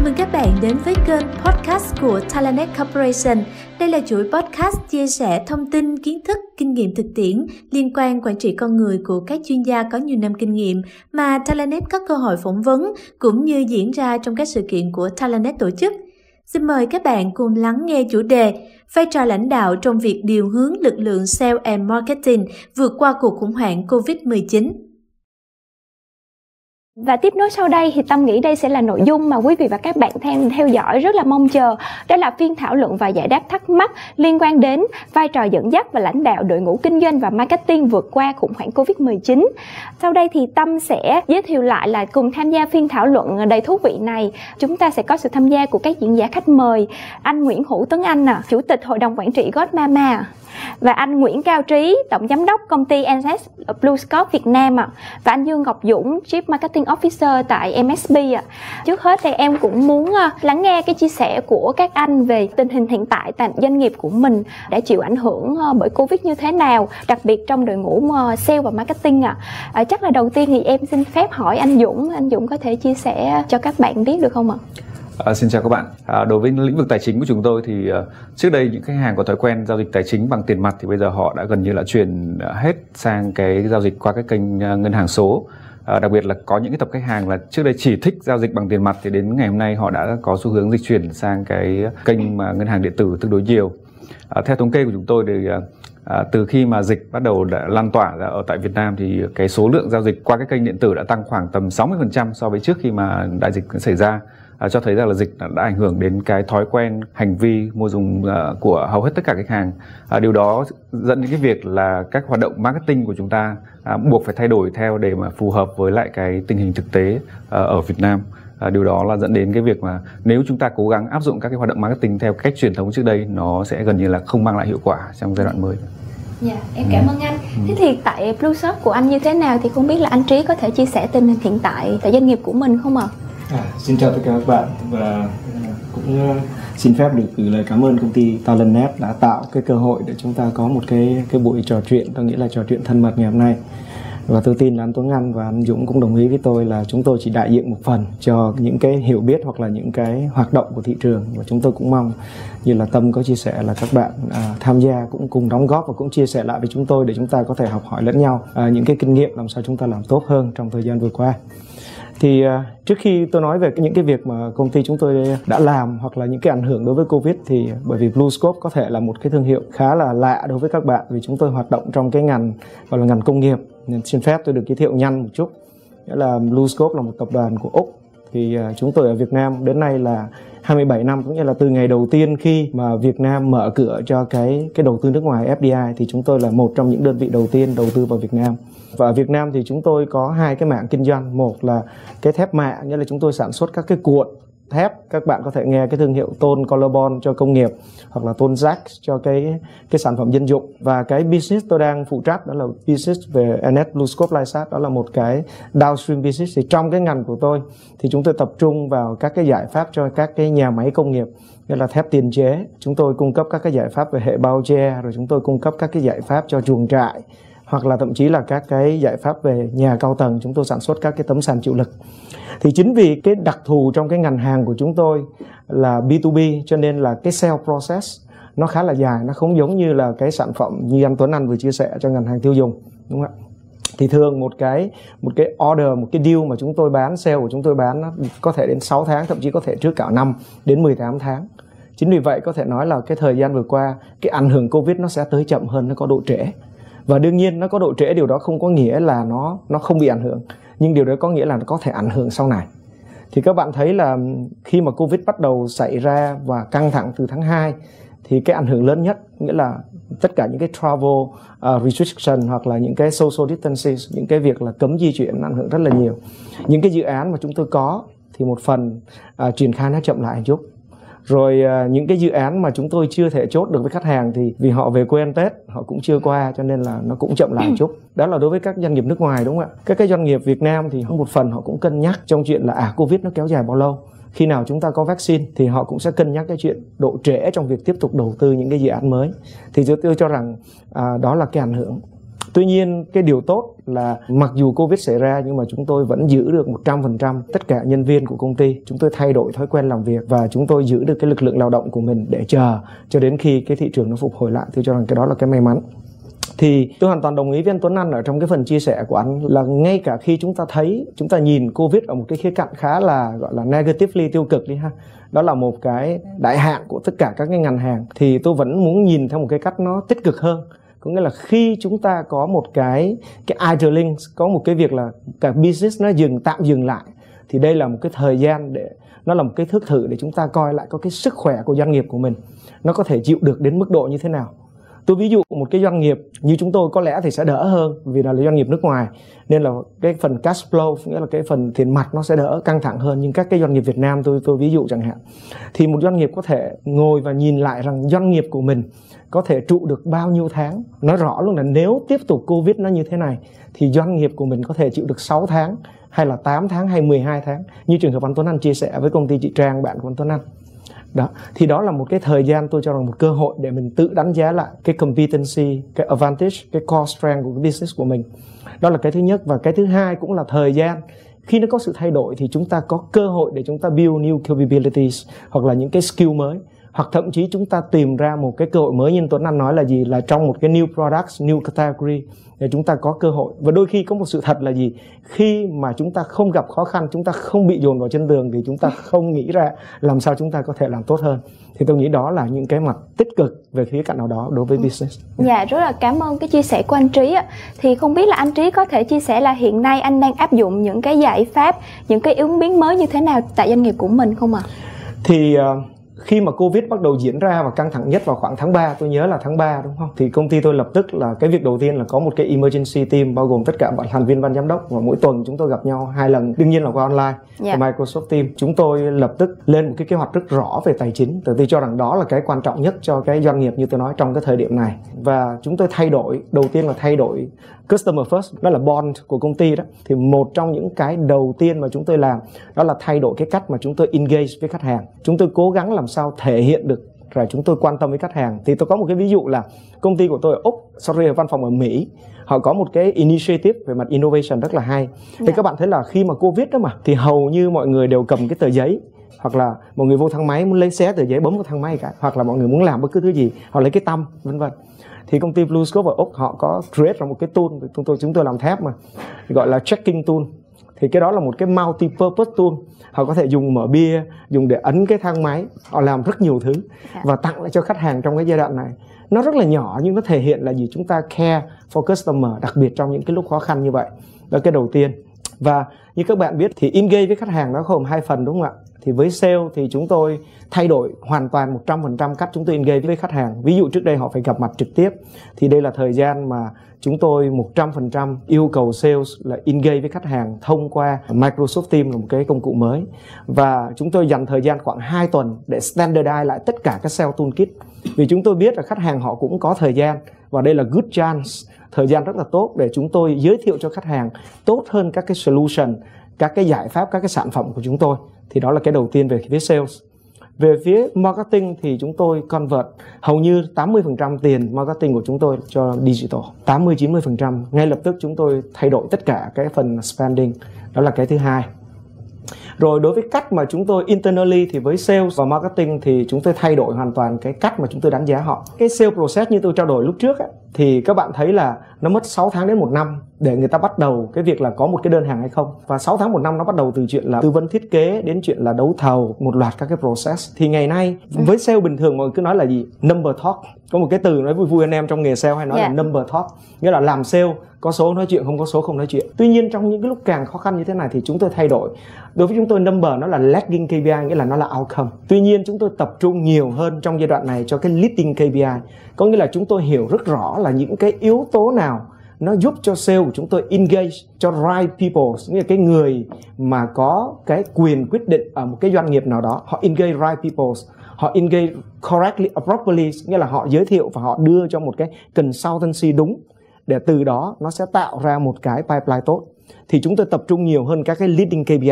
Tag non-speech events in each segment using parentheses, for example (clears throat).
Chào mừng các bạn đến với kênh podcast của Talanet Corporation. Đây là chuỗi podcast chia sẻ thông tin, kiến thức, kinh nghiệm thực tiễn liên quan quản trị con người của các chuyên gia có nhiều năm kinh nghiệm mà Talanet có cơ hội phỏng vấn cũng như diễn ra trong các sự kiện của Talanet tổ chức. Xin mời các bạn cùng lắng nghe chủ đề vai trò lãnh đạo trong việc điều hướng lực lượng sale and marketing vượt qua cuộc khủng hoảng COVID-19. Và tiếp nối sau đây thì Tâm nghĩ đây sẽ là nội dung mà quý vị và các bạn theo, theo dõi rất là mong chờ. Đó là phiên thảo luận và giải đáp thắc mắc liên quan đến vai trò dẫn dắt và lãnh đạo đội ngũ kinh doanh và marketing vượt qua khủng hoảng Covid-19. Sau đây thì Tâm sẽ giới thiệu lại là cùng tham gia phiên thảo luận đầy thú vị này. Chúng ta sẽ có sự tham gia của các diễn giả khách mời. Anh Nguyễn Hữu tấn Anh, à, Chủ tịch Hội đồng Quản trị Godmama và anh Nguyễn Cao Trí, tổng giám đốc công ty NS BlueScope Việt Nam ạ. Và anh Dương Ngọc Dũng, Chief Marketing Officer tại MSB ạ. Trước hết thì em cũng muốn ờ, lắng nghe cái chia sẻ của các anh về tình hình hiện tại tại doanh nghiệp của mình đã chịu ảnh hưởng ờ, bởi Covid như thế nào, đặc biệt trong đội ngũ ờ, sale và marketing ạ. À. Chắc là đầu tiên thì em xin phép hỏi anh Dũng, anh Dũng có thể chia sẻ cho các bạn biết được không ạ? À, À, xin chào các bạn. À, đối với lĩnh vực tài chính của chúng tôi thì uh, trước đây những khách hàng có thói quen giao dịch tài chính bằng tiền mặt thì bây giờ họ đã gần như là chuyển à, hết sang cái giao dịch qua cái kênh uh, ngân hàng số. À, đặc biệt là có những cái tập khách hàng là trước đây chỉ thích giao dịch bằng tiền mặt thì đến ngày hôm nay họ đã có xu hướng dịch chuyển sang cái kênh mà ngân hàng điện tử tương đối nhiều. À, theo thống kê của chúng tôi thì À, từ khi mà dịch bắt đầu đã lan tỏa ra ở tại Việt Nam thì cái số lượng giao dịch qua cái kênh điện tử đã tăng khoảng tầm 60% so với trước khi mà đại dịch xảy ra à, cho thấy rằng là dịch đã ảnh hưởng đến cái thói quen hành vi mua dùng à, của hầu hết tất cả khách hàng à, điều đó dẫn đến cái việc là các hoạt động marketing của chúng ta à, buộc phải thay đổi theo để mà phù hợp với lại cái tình hình thực tế à, ở Việt Nam à, điều đó là dẫn đến cái việc mà nếu chúng ta cố gắng áp dụng các cái hoạt động marketing theo cách truyền thống trước đây nó sẽ gần như là không mang lại hiệu quả trong giai đoạn mới. Dạ, em cảm ơn anh. Ừ. Thế thì tại Blue Shop của anh như thế nào thì không biết là anh Trí có thể chia sẻ tình hình hiện tại tại doanh nghiệp của mình không ạ? À? À, xin chào tất cả các bạn và à, cũng à, xin phép được gửi lời cảm ơn công ty Talentnet đã tạo cái cơ hội để chúng ta có một cái cái buổi trò chuyện, tôi nghĩ là trò chuyện thân mật ngày hôm nay. Và tôi tin là anh Tuấn Anh và anh Dũng cũng đồng ý với tôi là chúng tôi chỉ đại diện một phần cho những cái hiểu biết hoặc là những cái hoạt động của thị trường và chúng tôi cũng mong như là Tâm có chia sẻ là các bạn à, tham gia cũng cùng đóng góp và cũng chia sẻ lại với chúng tôi để chúng ta có thể học hỏi lẫn nhau à, những cái kinh nghiệm làm sao chúng ta làm tốt hơn trong thời gian vừa qua thì à, trước khi tôi nói về những cái việc mà công ty chúng tôi đã làm hoặc là những cái ảnh hưởng đối với covid thì à, bởi vì BlueScope có thể là một cái thương hiệu khá là lạ đối với các bạn vì chúng tôi hoạt động trong cái ngành, gọi là ngành công nghiệp. Nên xin phép tôi được giới thiệu nhanh một chút. Nghĩa là BlueScope là một tập đoàn của úc thì à, chúng tôi ở Việt Nam đến nay là 27 năm, cũng như là từ ngày đầu tiên khi mà Việt Nam mở cửa cho cái cái đầu tư nước ngoài FDI thì chúng tôi là một trong những đơn vị đầu tiên đầu tư vào Việt Nam. Và ở Việt Nam thì chúng tôi có hai cái mạng kinh doanh, một là cái thép mạ, nghĩa là chúng tôi sản xuất các cái cuộn thép, các bạn có thể nghe cái thương hiệu tôn collarbone cho công nghiệp, hoặc là tôn jack cho cái cái sản phẩm dân dụng. Và cái business tôi đang phụ trách đó là business về anet Blue Scope Lysat đó là một cái downstream business. Thì trong cái ngành của tôi thì chúng tôi tập trung vào các cái giải pháp cho các cái nhà máy công nghiệp, như là thép tiền chế. Chúng tôi cung cấp các cái giải pháp về hệ bao che, rồi chúng tôi cung cấp các cái giải pháp cho chuồng trại hoặc là thậm chí là các cái giải pháp về nhà cao tầng, chúng tôi sản xuất các cái tấm sàn chịu lực. Thì chính vì cái đặc thù trong cái ngành hàng của chúng tôi là B2B cho nên là cái sale process nó khá là dài, nó không giống như là cái sản phẩm như anh Tuấn Anh vừa chia sẻ cho ngành hàng tiêu dùng, đúng không ạ? Thì thường một cái một cái order, một cái deal mà chúng tôi bán, sale của chúng tôi bán nó có thể đến 6 tháng, thậm chí có thể trước cả năm đến 18 tháng. Chính vì vậy có thể nói là cái thời gian vừa qua, cái ảnh hưởng covid nó sẽ tới chậm hơn, nó có độ trễ và đương nhiên nó có độ trễ điều đó không có nghĩa là nó nó không bị ảnh hưởng. Nhưng điều đó có nghĩa là nó có thể ảnh hưởng sau này. Thì các bạn thấy là khi mà covid bắt đầu xảy ra và căng thẳng từ tháng 2 thì cái ảnh hưởng lớn nhất nghĩa là tất cả những cái travel uh, restriction hoặc là những cái social distancing những cái việc là cấm di chuyển ảnh hưởng rất là nhiều. Những cái dự án mà chúng tôi có thì một phần uh, triển khai nó chậm lại chút rồi à, những cái dự án mà chúng tôi chưa thể chốt được với khách hàng thì vì họ về quê ăn tết họ cũng chưa qua cho nên là nó cũng chậm lại một (clears throat) chút. Đó là đối với các doanh nghiệp nước ngoài đúng không ạ? Các cái doanh nghiệp việt nam thì một phần họ cũng cân nhắc trong chuyện là à covid nó kéo dài bao lâu. Khi nào chúng ta có vaccine thì họ cũng sẽ cân nhắc cái chuyện độ trễ trong việc tiếp tục đầu tư những cái dự án mới. Thì tôi cho rằng à, đó là cái ảnh hưởng Tuy nhiên, cái điều tốt là mặc dù Covid xảy ra, nhưng mà chúng tôi vẫn giữ được 100% tất cả nhân viên của công ty. Chúng tôi thay đổi thói quen làm việc và chúng tôi giữ được cái lực lượng lao động của mình để chờ cho đến khi cái thị trường nó phục hồi lại. Tôi cho rằng cái đó là cái may mắn thì tôi hoàn toàn đồng ý với anh Tuấn Anh ở trong cái phần chia sẻ của anh là ngay cả khi chúng ta thấy, chúng ta nhìn Covid ở một cái khía cạnh khá là, gọi là, negatively tiêu cực đi ha, đó là một cái đại hạn của tất cả các cái ngành hàng, thì tôi vẫn muốn nhìn theo một cái cách nó tích cực hơn có nghĩa là khi chúng ta có một cái cái idling, có một cái việc là cả business nó dừng, tạm dừng lại, thì đây là một cái thời gian để, nó là một cái thước thử để chúng ta coi lại có cái sức khỏe của doanh nghiệp của mình nó có thể chịu được đến mức độ như thế nào. Tôi ví dụ một cái doanh nghiệp như chúng tôi có lẽ thì sẽ đỡ hơn vì là doanh nghiệp nước ngoài, nên là cái phần cash flow, nghĩa là cái phần tiền mặt nó sẽ đỡ căng thẳng hơn. Nhưng các cái doanh nghiệp Việt Nam tôi tôi ví dụ chẳng hạn, thì một doanh nghiệp có thể ngồi và nhìn lại rằng doanh nghiệp của mình có thể trụ được bao nhiêu tháng. Nói rõ luôn là nếu tiếp tục Covid nó như thế này, thì doanh nghiệp của mình có thể chịu được 6 tháng, hay là 8 tháng, hay 12 tháng. Như trường hợp anh Tuấn Anh chia sẻ với công ty chị Trang, bạn của anh Tuấn Anh. Đó, thì đó là một cái thời gian tôi cho rằng một cơ hội để mình tự đánh giá lại cái competency, cái advantage, cái core strength của cái business của mình. Đó là cái thứ nhất. Và cái thứ hai cũng là thời gian. Khi nó có sự thay đổi thì chúng ta có cơ hội để chúng ta build new capabilities hoặc là những cái skill mới hoặc thậm chí chúng ta tìm ra một cái cơ hội mới như Tuấn Anh nói là gì là trong một cái new products, new category để chúng ta có cơ hội và đôi khi có một sự thật là gì khi mà chúng ta không gặp khó khăn chúng ta không bị dồn vào chân tường thì chúng ta không nghĩ ra làm sao chúng ta có thể làm tốt hơn thì tôi nghĩ đó là những cái mặt tích cực về khía cạnh nào đó đối với business. Dạ rất là cảm ơn cái chia sẻ của anh Trí ạ. Thì không biết là anh Trí có thể chia sẻ là hiện nay anh đang áp dụng những cái giải pháp, những cái ứng biến mới như thế nào tại doanh nghiệp của mình không ạ? À? Thì uh, khi mà Covid bắt đầu diễn ra và căng thẳng nhất vào khoảng tháng 3, tôi nhớ là tháng 3 đúng không? Thì công ty tôi lập tức là cái việc đầu tiên là có một cái emergency team bao gồm tất cả bạn thành viên ban giám đốc và mỗi tuần chúng tôi gặp nhau hai lần, đương nhiên là qua online. Yeah. Dạ. Microsoft Team. Chúng tôi lập tức lên một cái kế hoạch rất rõ về tài chính. Từ tôi cho rằng đó là cái quan trọng nhất cho cái doanh nghiệp như tôi nói trong cái thời điểm này. Và chúng tôi thay đổi, đầu tiên là thay đổi customer first, đó là bond của công ty đó. Thì một trong những cái đầu tiên mà chúng tôi làm đó là thay đổi cái cách mà chúng tôi engage với khách hàng. Chúng tôi cố gắng làm sao thể hiện được rồi chúng tôi quan tâm với khách hàng thì tôi có một cái ví dụ là công ty của tôi ở úc sorry ở văn phòng ở mỹ họ có một cái initiative về mặt innovation rất là hay thì yeah. Dạ. các bạn thấy là khi mà covid đó mà thì hầu như mọi người đều cầm cái tờ giấy hoặc là mọi người vô thang máy muốn lấy xé tờ giấy bấm vào thang máy cả hoặc là mọi người muốn làm bất cứ thứ gì họ lấy cái tâm vân vân thì công ty BlueScope ở úc họ có create ra một cái tool chúng tôi chúng tôi làm thép mà gọi là checking tool. Thì cái đó là một cái multi purpose tool. Họ có thể dùng mở bia dùng để ấn cái thang máy. Họ làm rất nhiều thứ dạ. và tặng lại cho khách hàng trong cái giai đoạn này. Nó rất là nhỏ nhưng nó thể hiện là gì? Chúng ta care for customer đặc biệt trong những cái lúc khó khăn như vậy. Đó cái đầu tiên. Và như các bạn biết thì engage với khách hàng nó gồm hai phần đúng không ạ thì với sale thì chúng tôi thay đổi hoàn toàn 100% cách chúng tôi engage với khách hàng. Ví dụ trước đây họ phải gặp mặt trực tiếp. Thì đây là thời gian mà chúng tôi 100% yêu cầu sales là engage với khách hàng thông qua Microsoft Teams là một cái công cụ mới. Và chúng tôi dành thời gian khoảng 2 tuần để standardize lại tất cả các sales toolkit. Vì chúng tôi biết là khách hàng họ cũng có thời gian và đây là good chance, thời gian rất là tốt để chúng tôi giới thiệu cho khách hàng tốt hơn các cái solution, các cái giải pháp, các cái sản phẩm của chúng tôi thì đó là cái đầu tiên về phía sales. Về phía marketing thì chúng tôi convert hầu như 80% tiền marketing của chúng tôi cho digital. 80 90% ngay lập tức chúng tôi thay đổi tất cả cái phần spending. Đó là cái thứ hai rồi đối với cách mà chúng tôi internally thì với sales và marketing thì chúng tôi thay đổi hoàn toàn cái cách mà chúng tôi đánh giá họ. Cái sales process như tôi trao đổi lúc trước ấy, thì các bạn thấy là nó mất 6 tháng đến một năm để người ta bắt đầu cái việc là có một cái đơn hàng hay không. Và 6 tháng một năm nó bắt đầu từ chuyện là tư vấn thiết kế đến chuyện là đấu thầu một loạt các cái process. Thì ngày nay với sale bình thường mọi người cứ nói là gì? Number talk có một cái từ nói vui vui anh em trong nghề sale hay nói yeah. là dạ. number talk nghĩa là làm sale có số nói chuyện không có số không nói chuyện tuy nhiên trong những cái lúc càng khó khăn như thế này thì chúng tôi thay đổi đối với chúng tôi number nó là lagging KPI nghĩa là nó là outcome tuy nhiên chúng tôi tập trung nhiều hơn trong giai đoạn này cho cái leading KPI có nghĩa là chúng tôi hiểu rất rõ là những cái yếu tố nào nó giúp cho sale của chúng tôi engage cho right people nghĩa là cái người mà có cái quyền quyết định ở một cái doanh nghiệp nào đó họ engage right people họ engage correctly, properly, nghĩa là họ giới thiệu và họ đưa cho một cái consultancy đúng để từ đó nó sẽ tạo ra một cái pipeline tốt. Thì chúng tôi tập trung nhiều hơn các cái leading KPI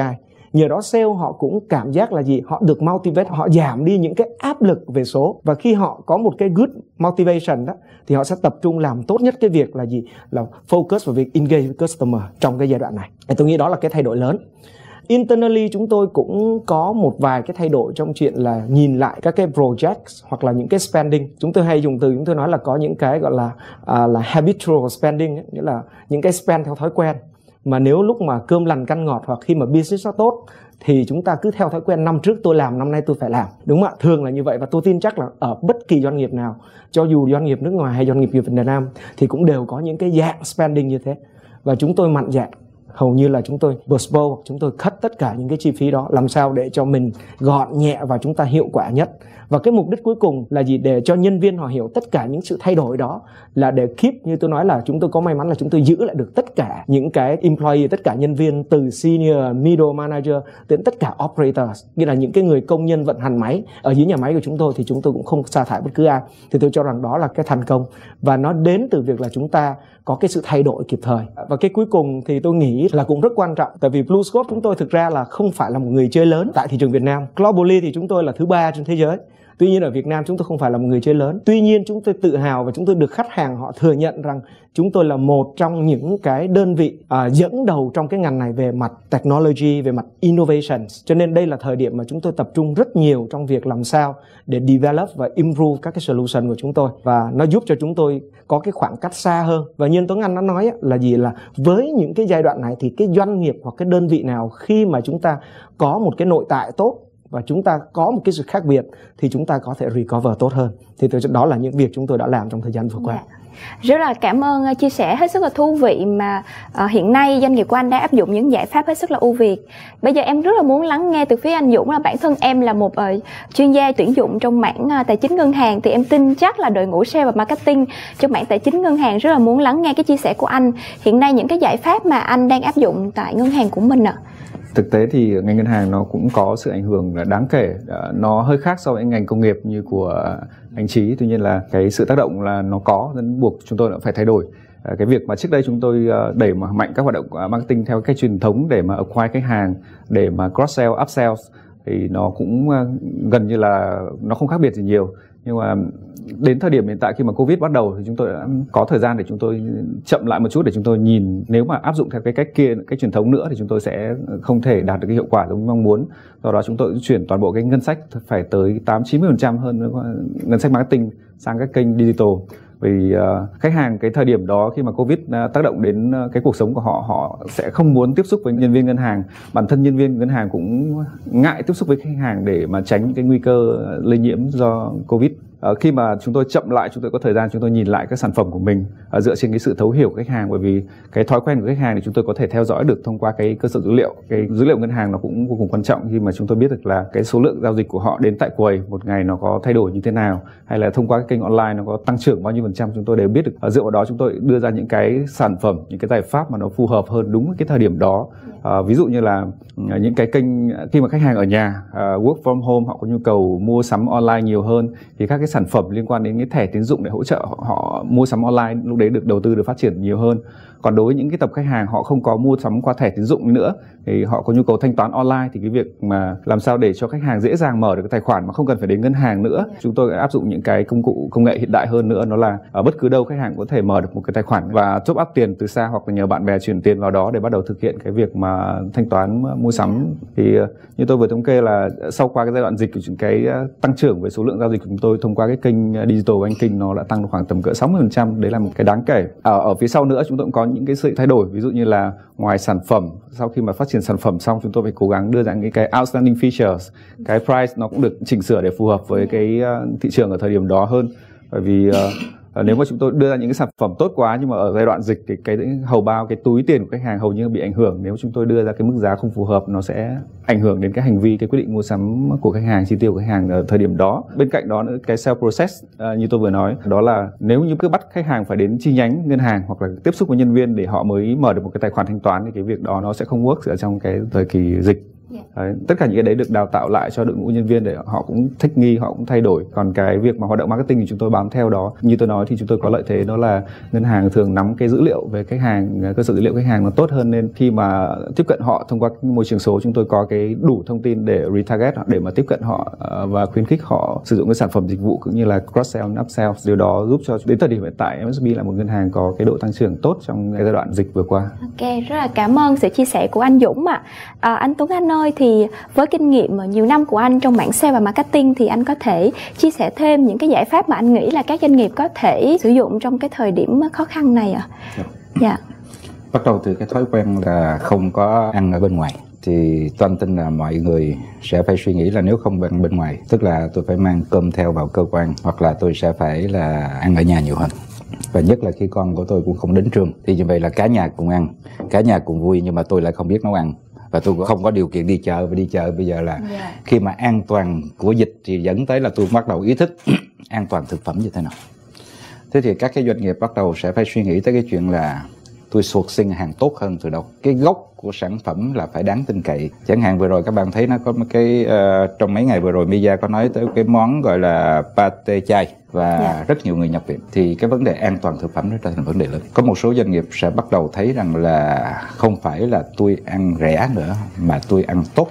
nhờ đó sale họ cũng cảm giác là gì? Họ được motivate, họ giảm đi những cái áp lực về số. Và khi họ có một cái good motivation đó, thì họ sẽ tập trung làm tốt nhất cái việc là gì? Là focus vào việc engage với customer trong cái giai đoạn này. Thì tôi nghĩ đó là cái thay đổi lớn internally chúng tôi cũng có một vài cái thay đổi trong chuyện là nhìn lại các cái projects hoặc là những cái spending. Chúng tôi hay dùng từ chúng tôi nói là có những cái gọi là à, là habitual spending ấy, nghĩa là những cái spend theo thói quen. Mà nếu lúc mà cơm lành canh ngọt hoặc khi mà business nó tốt thì chúng ta cứ theo thói quen năm trước tôi làm năm nay tôi phải làm. Đúng không ạ? Thường là như vậy. Và tôi tin chắc là ở bất kỳ doanh nghiệp nào cho dù doanh nghiệp nước ngoài hay doanh nghiệp Việt Nam thì cũng đều có những cái dạng spending như thế. Và chúng tôi mạnh dạn hầu như là chúng tôi postpone hoặc chúng tôi cắt tất cả những cái chi phí đó, làm sao để cho mình gọn nhẹ và chúng ta hiệu quả nhất. Và cái mục đích cuối cùng là gì? Để cho nhân viên họ hiểu tất cả những sự thay đổi đó, là để keep, như tôi nói là chúng tôi có may mắn là chúng tôi giữ lại được tất cả những cái employee, tất cả nhân viên từ senior, middle manager đến tất cả operators. Nghĩa là những cái người công nhân vận hành máy ở dưới nhà máy của chúng tôi thì chúng tôi cũng không sa thải bất cứ ai. Thì tôi cho rằng đó là cái thành công. Và nó đến từ việc là chúng ta có cái sự thay đổi kịp thời. Và cái cuối cùng thì tôi nghĩ là cũng rất quan trọng, tại vì Blue Scope chúng tôi thực ra là không phải là một người chơi lớn tại thị trường Việt Nam. Globally thì chúng tôi là thứ ba trên thế giới tuy nhiên ở Việt Nam chúng tôi không phải là một người chơi lớn. Tuy nhiên chúng tôi tự hào và chúng tôi được khách hàng họ thừa nhận rằng chúng tôi là một trong những cái đơn vị uh, dẫn đầu trong cái ngành này về mặt technology về mặt innovation cho nên đây là thời điểm mà chúng tôi tập trung rất nhiều trong việc làm sao để develop và improve các cái solution của chúng tôi. Và nó giúp cho chúng tôi có cái khoảng cách xa hơn. Và như Tuấn Anh đã nói là gì? Là với những cái giai đoạn này thì cái doanh nghiệp hoặc cái đơn vị nào khi mà chúng ta có một cái nội tại tốt và chúng ta có một cái sự khác biệt thì chúng ta có thể recover tốt hơn thì từ đó là những việc chúng tôi đã làm trong thời gian vừa qua. Yeah. Rất là cảm ơn ờ, chia sẻ hết sức là thú vị mà uh, hiện nay doanh nghiệp của anh đã áp dụng những giải pháp hết sức là ưu việt. Bây giờ em rất là muốn lắng nghe từ phía anh Dũng là bản thân em là một uh, chuyên gia tuyển dụng trong mảng uh, tài chính ngân hàng thì em tin chắc là đội ngũ sale và marketing trong mảng tài chính ngân hàng rất là muốn lắng nghe cái chia sẻ của anh. Hiện nay những cái giải pháp mà anh đang áp dụng tại ngân hàng của mình ạ. À thực tế thì ngành ngân hàng nó cũng có sự ảnh hưởng đáng kể. À, nó hơi khác so với ngành công nghiệp như của anh trí. Tuy nhiên là cái sự tác động là nó có, nên buộc chúng tôi đã phải thay đổi. À, cái việc mà trước đây chúng tôi à, đẩy mà mạnh các hoạt động marketing theo cách truyền thống để mà acquire khách hàng, để mà cross sell upsell thì nó cũng gần như là nó không khác biệt gì nhiều nhưng mà đến thời điểm hiện tại khi mà covid bắt đầu thì chúng tôi đã có thời gian để chúng tôi chậm lại một chút để chúng tôi nhìn. Nếu mà áp dụng theo cái cách kia, cách truyền thống nữa thì chúng tôi sẽ không thể đạt được cái hiệu quả giống như mong muốn. Do đó chúng tôi chuyển toàn bộ cái ngân sách phải tới tám chín mươi phần trăm hơn ngân sách marketing sang các kênh digital vì uh, khách hàng cái thời điểm đó khi mà covid uh, tác động đến uh, cái cuộc sống của họ họ sẽ không muốn tiếp xúc với nhân viên ngân hàng. Bản thân nhân viên ngân hàng cũng ngại tiếp xúc với khách hàng để mà tránh cái nguy cơ lây nhiễm do covid. Ờ, khi mà chúng tôi chậm lại chúng tôi có thời gian chúng tôi nhìn lại các sản phẩm của mình ờ, dựa trên cái sự thấu hiểu của khách hàng. Bởi vì cái thói quen của khách hàng thì chúng tôi có thể theo dõi được thông qua cái cơ sở dữ liệu. Cái dữ liệu ngân hàng nó cũng vô cùng quan trọng khi mà chúng tôi biết được là cái số lượng giao dịch của họ đến tại quầy một ngày nó có thay đổi như thế nào hay là thông qua cái kênh online nó có tăng trưởng bao nhiêu phần trăm chúng tôi đều biết được. Dựa vào đó chúng tôi đưa ra những cái sản phẩm những cái giải pháp mà nó phù hợp hơn đúng cái thời điểm đó. À, ví dụ như là ừ, những cái kênh khi mà khách hàng ở nhà uh, work from home họ có nhu cầu mua sắm online nhiều hơn thì các cái sản phẩm liên quan đến cái thẻ tín dụng để hỗ trợ họ, họ mua sắm online lúc đấy được đầu tư được phát triển nhiều hơn. Còn đối với những cái tập khách hàng họ không có mua sắm qua thẻ tín dụng nữa thì họ có nhu cầu thanh toán online thì cái việc mà làm sao để cho khách hàng dễ dàng mở được cái tài khoản mà không cần phải đến ngân hàng nữa. Chúng tôi áp dụng những cái công cụ công nghệ hiện đại hơn nữa nó là ở bất cứ đâu khách hàng có thể mở được một cái tài khoản và top up tiền từ xa hoặc là nhờ bạn bè chuyển tiền vào đó để bắt đầu thực hiện cái việc mà thanh toán mua sắm. Thì ờ, như tôi vừa thống kê là sau qua cái giai đoạn dịch của cái ờ, tăng trưởng về số lượng giao dịch của chúng tôi thông qua cái kênh à, digital banking nó đã tăng được khoảng tầm cỡ 60% đấy là một cái đáng kể. Ở, ở phía sau nữa chúng tôi cũng có những cái sự thay đổi. Ví dụ như là ngoài sản phẩm sau khi mà phát triển sản phẩm xong chúng tôi phải cố gắng đưa ra những cái outstanding features. Cái price nó cũng được chỉnh sửa để phù hợp với cái à, thị trường ở thời điểm đó hơn. Bởi vì uh, Ờ, nếu mà chúng tôi đưa ra những cái sản phẩm tốt quá nhưng mà ở giai đoạn dịch thì cái hầu bao cái túi tiền của khách hàng hầu như bị ảnh hưởng. Nếu chúng tôi đưa ra cái mức giá không phù hợp nó sẽ ảnh hưởng đến cái hành vi cái quyết định mua sắm của khách hàng chi tiêu của khách hàng ở thời điểm đó. Bên cạnh đó nữa cái sale process uh, như tôi vừa nói đó là nếu như cứ bắt khách hàng phải đến chi nhánh ngân hàng hoặc là tiếp xúc với nhân viên để họ mới mở được một cái tài khoản thanh toán thì cái việc đó nó sẽ không work ở trong cái thời kỳ dịch Yeah. Dạ. Đấy, tất cả những cái đấy được đào tạo lại cho đội ngũ nhân viên để họ cũng thích nghi họ cũng thay đổi còn cái việc mà hoạt động marketing thì chúng tôi bám theo đó như tôi nói thì chúng tôi có lợi thế đó là ngân hàng thường nắm cái dữ liệu về khách hàng cơ sở dữ liệu khách hàng nó tốt hơn nên khi mà tiếp cận họ thông qua môi trường số chúng tôi có cái đủ thông tin để retarget để mà tiếp cận họ ờ, và khuyến khích họ sử dụng cái sản phẩm dịch vụ cũng như là cross sell upsell điều đó giúp cho đến thời điểm hiện tại MSB là một ngân hàng có cái độ tăng trưởng tốt trong cái giai đoạn dịch vừa qua. Ok rất là cảm ơn sự chia sẻ của anh Dũng ạ. À. À, anh Tuấn Anh ơi thì với kinh nghiệm nhiều năm của anh trong mảng sale và marketing thì anh có thể chia sẻ thêm những cái giải pháp mà anh nghĩ là các doanh nghiệp có thể sử dụng trong cái thời điểm khó khăn này ạ? À? Dạ. Bắt đầu từ cái thói quen là không có ăn ở bên ngoài thì toàn tin là mọi người sẽ phải suy nghĩ là nếu không ăn bên ngoài tức là tôi phải mang cơm theo vào cơ quan hoặc là tôi sẽ phải là ăn ở nhà nhiều hơn và nhất là khi con của tôi cũng không đến trường thì như vậy là cả nhà cùng ăn cả nhà cùng vui nhưng mà tôi lại không biết nấu ăn và tôi cũng không có điều kiện đi chợ và đi chợ bây giờ là yeah. Dạ. khi mà an toàn của dịch thì dẫn tới là tôi bắt đầu ý thức (clears throat) an toàn thực phẩm như thế nào thế thì các cái doanh nghiệp bắt đầu sẽ phải suy nghĩ tới cái chuyện là tôi suột sinh hàng tốt hơn từ đâu cái gốc của sản phẩm là phải đáng tin cậy chẳng hạn vừa rồi các bạn thấy nó có một cái uh, trong mấy ngày vừa rồi Mia có nói tới cái món gọi là pate chai và yeah. Dạ. rất nhiều người nhập viện thì cái vấn đề an toàn thực phẩm nó trở thành vấn đề lớn có một số doanh nghiệp sẽ bắt đầu thấy rằng là không phải là tôi ăn rẻ nữa mà tôi ăn tốt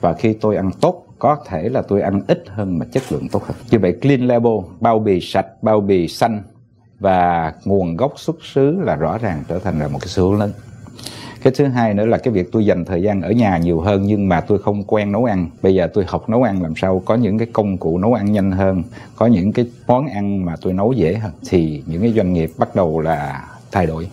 và khi tôi ăn tốt có thể là tôi ăn ít hơn mà chất lượng tốt hơn như vậy clean label bao bì sạch bao bì xanh và nguồn gốc xuất xứ là rõ ràng trở thành là một cái xu hướng lớn cái thứ hai nữa là cái việc tôi dành thời gian ở nhà nhiều hơn, nhưng mà tôi không quen nấu ăn. Bây giờ tôi học nấu ăn làm sao có những cái công cụ nấu ăn nhanh hơn, có những cái món ăn mà tôi nấu dễ hơn. Thì những cái doanh nghiệp bắt đầu là thay đổi.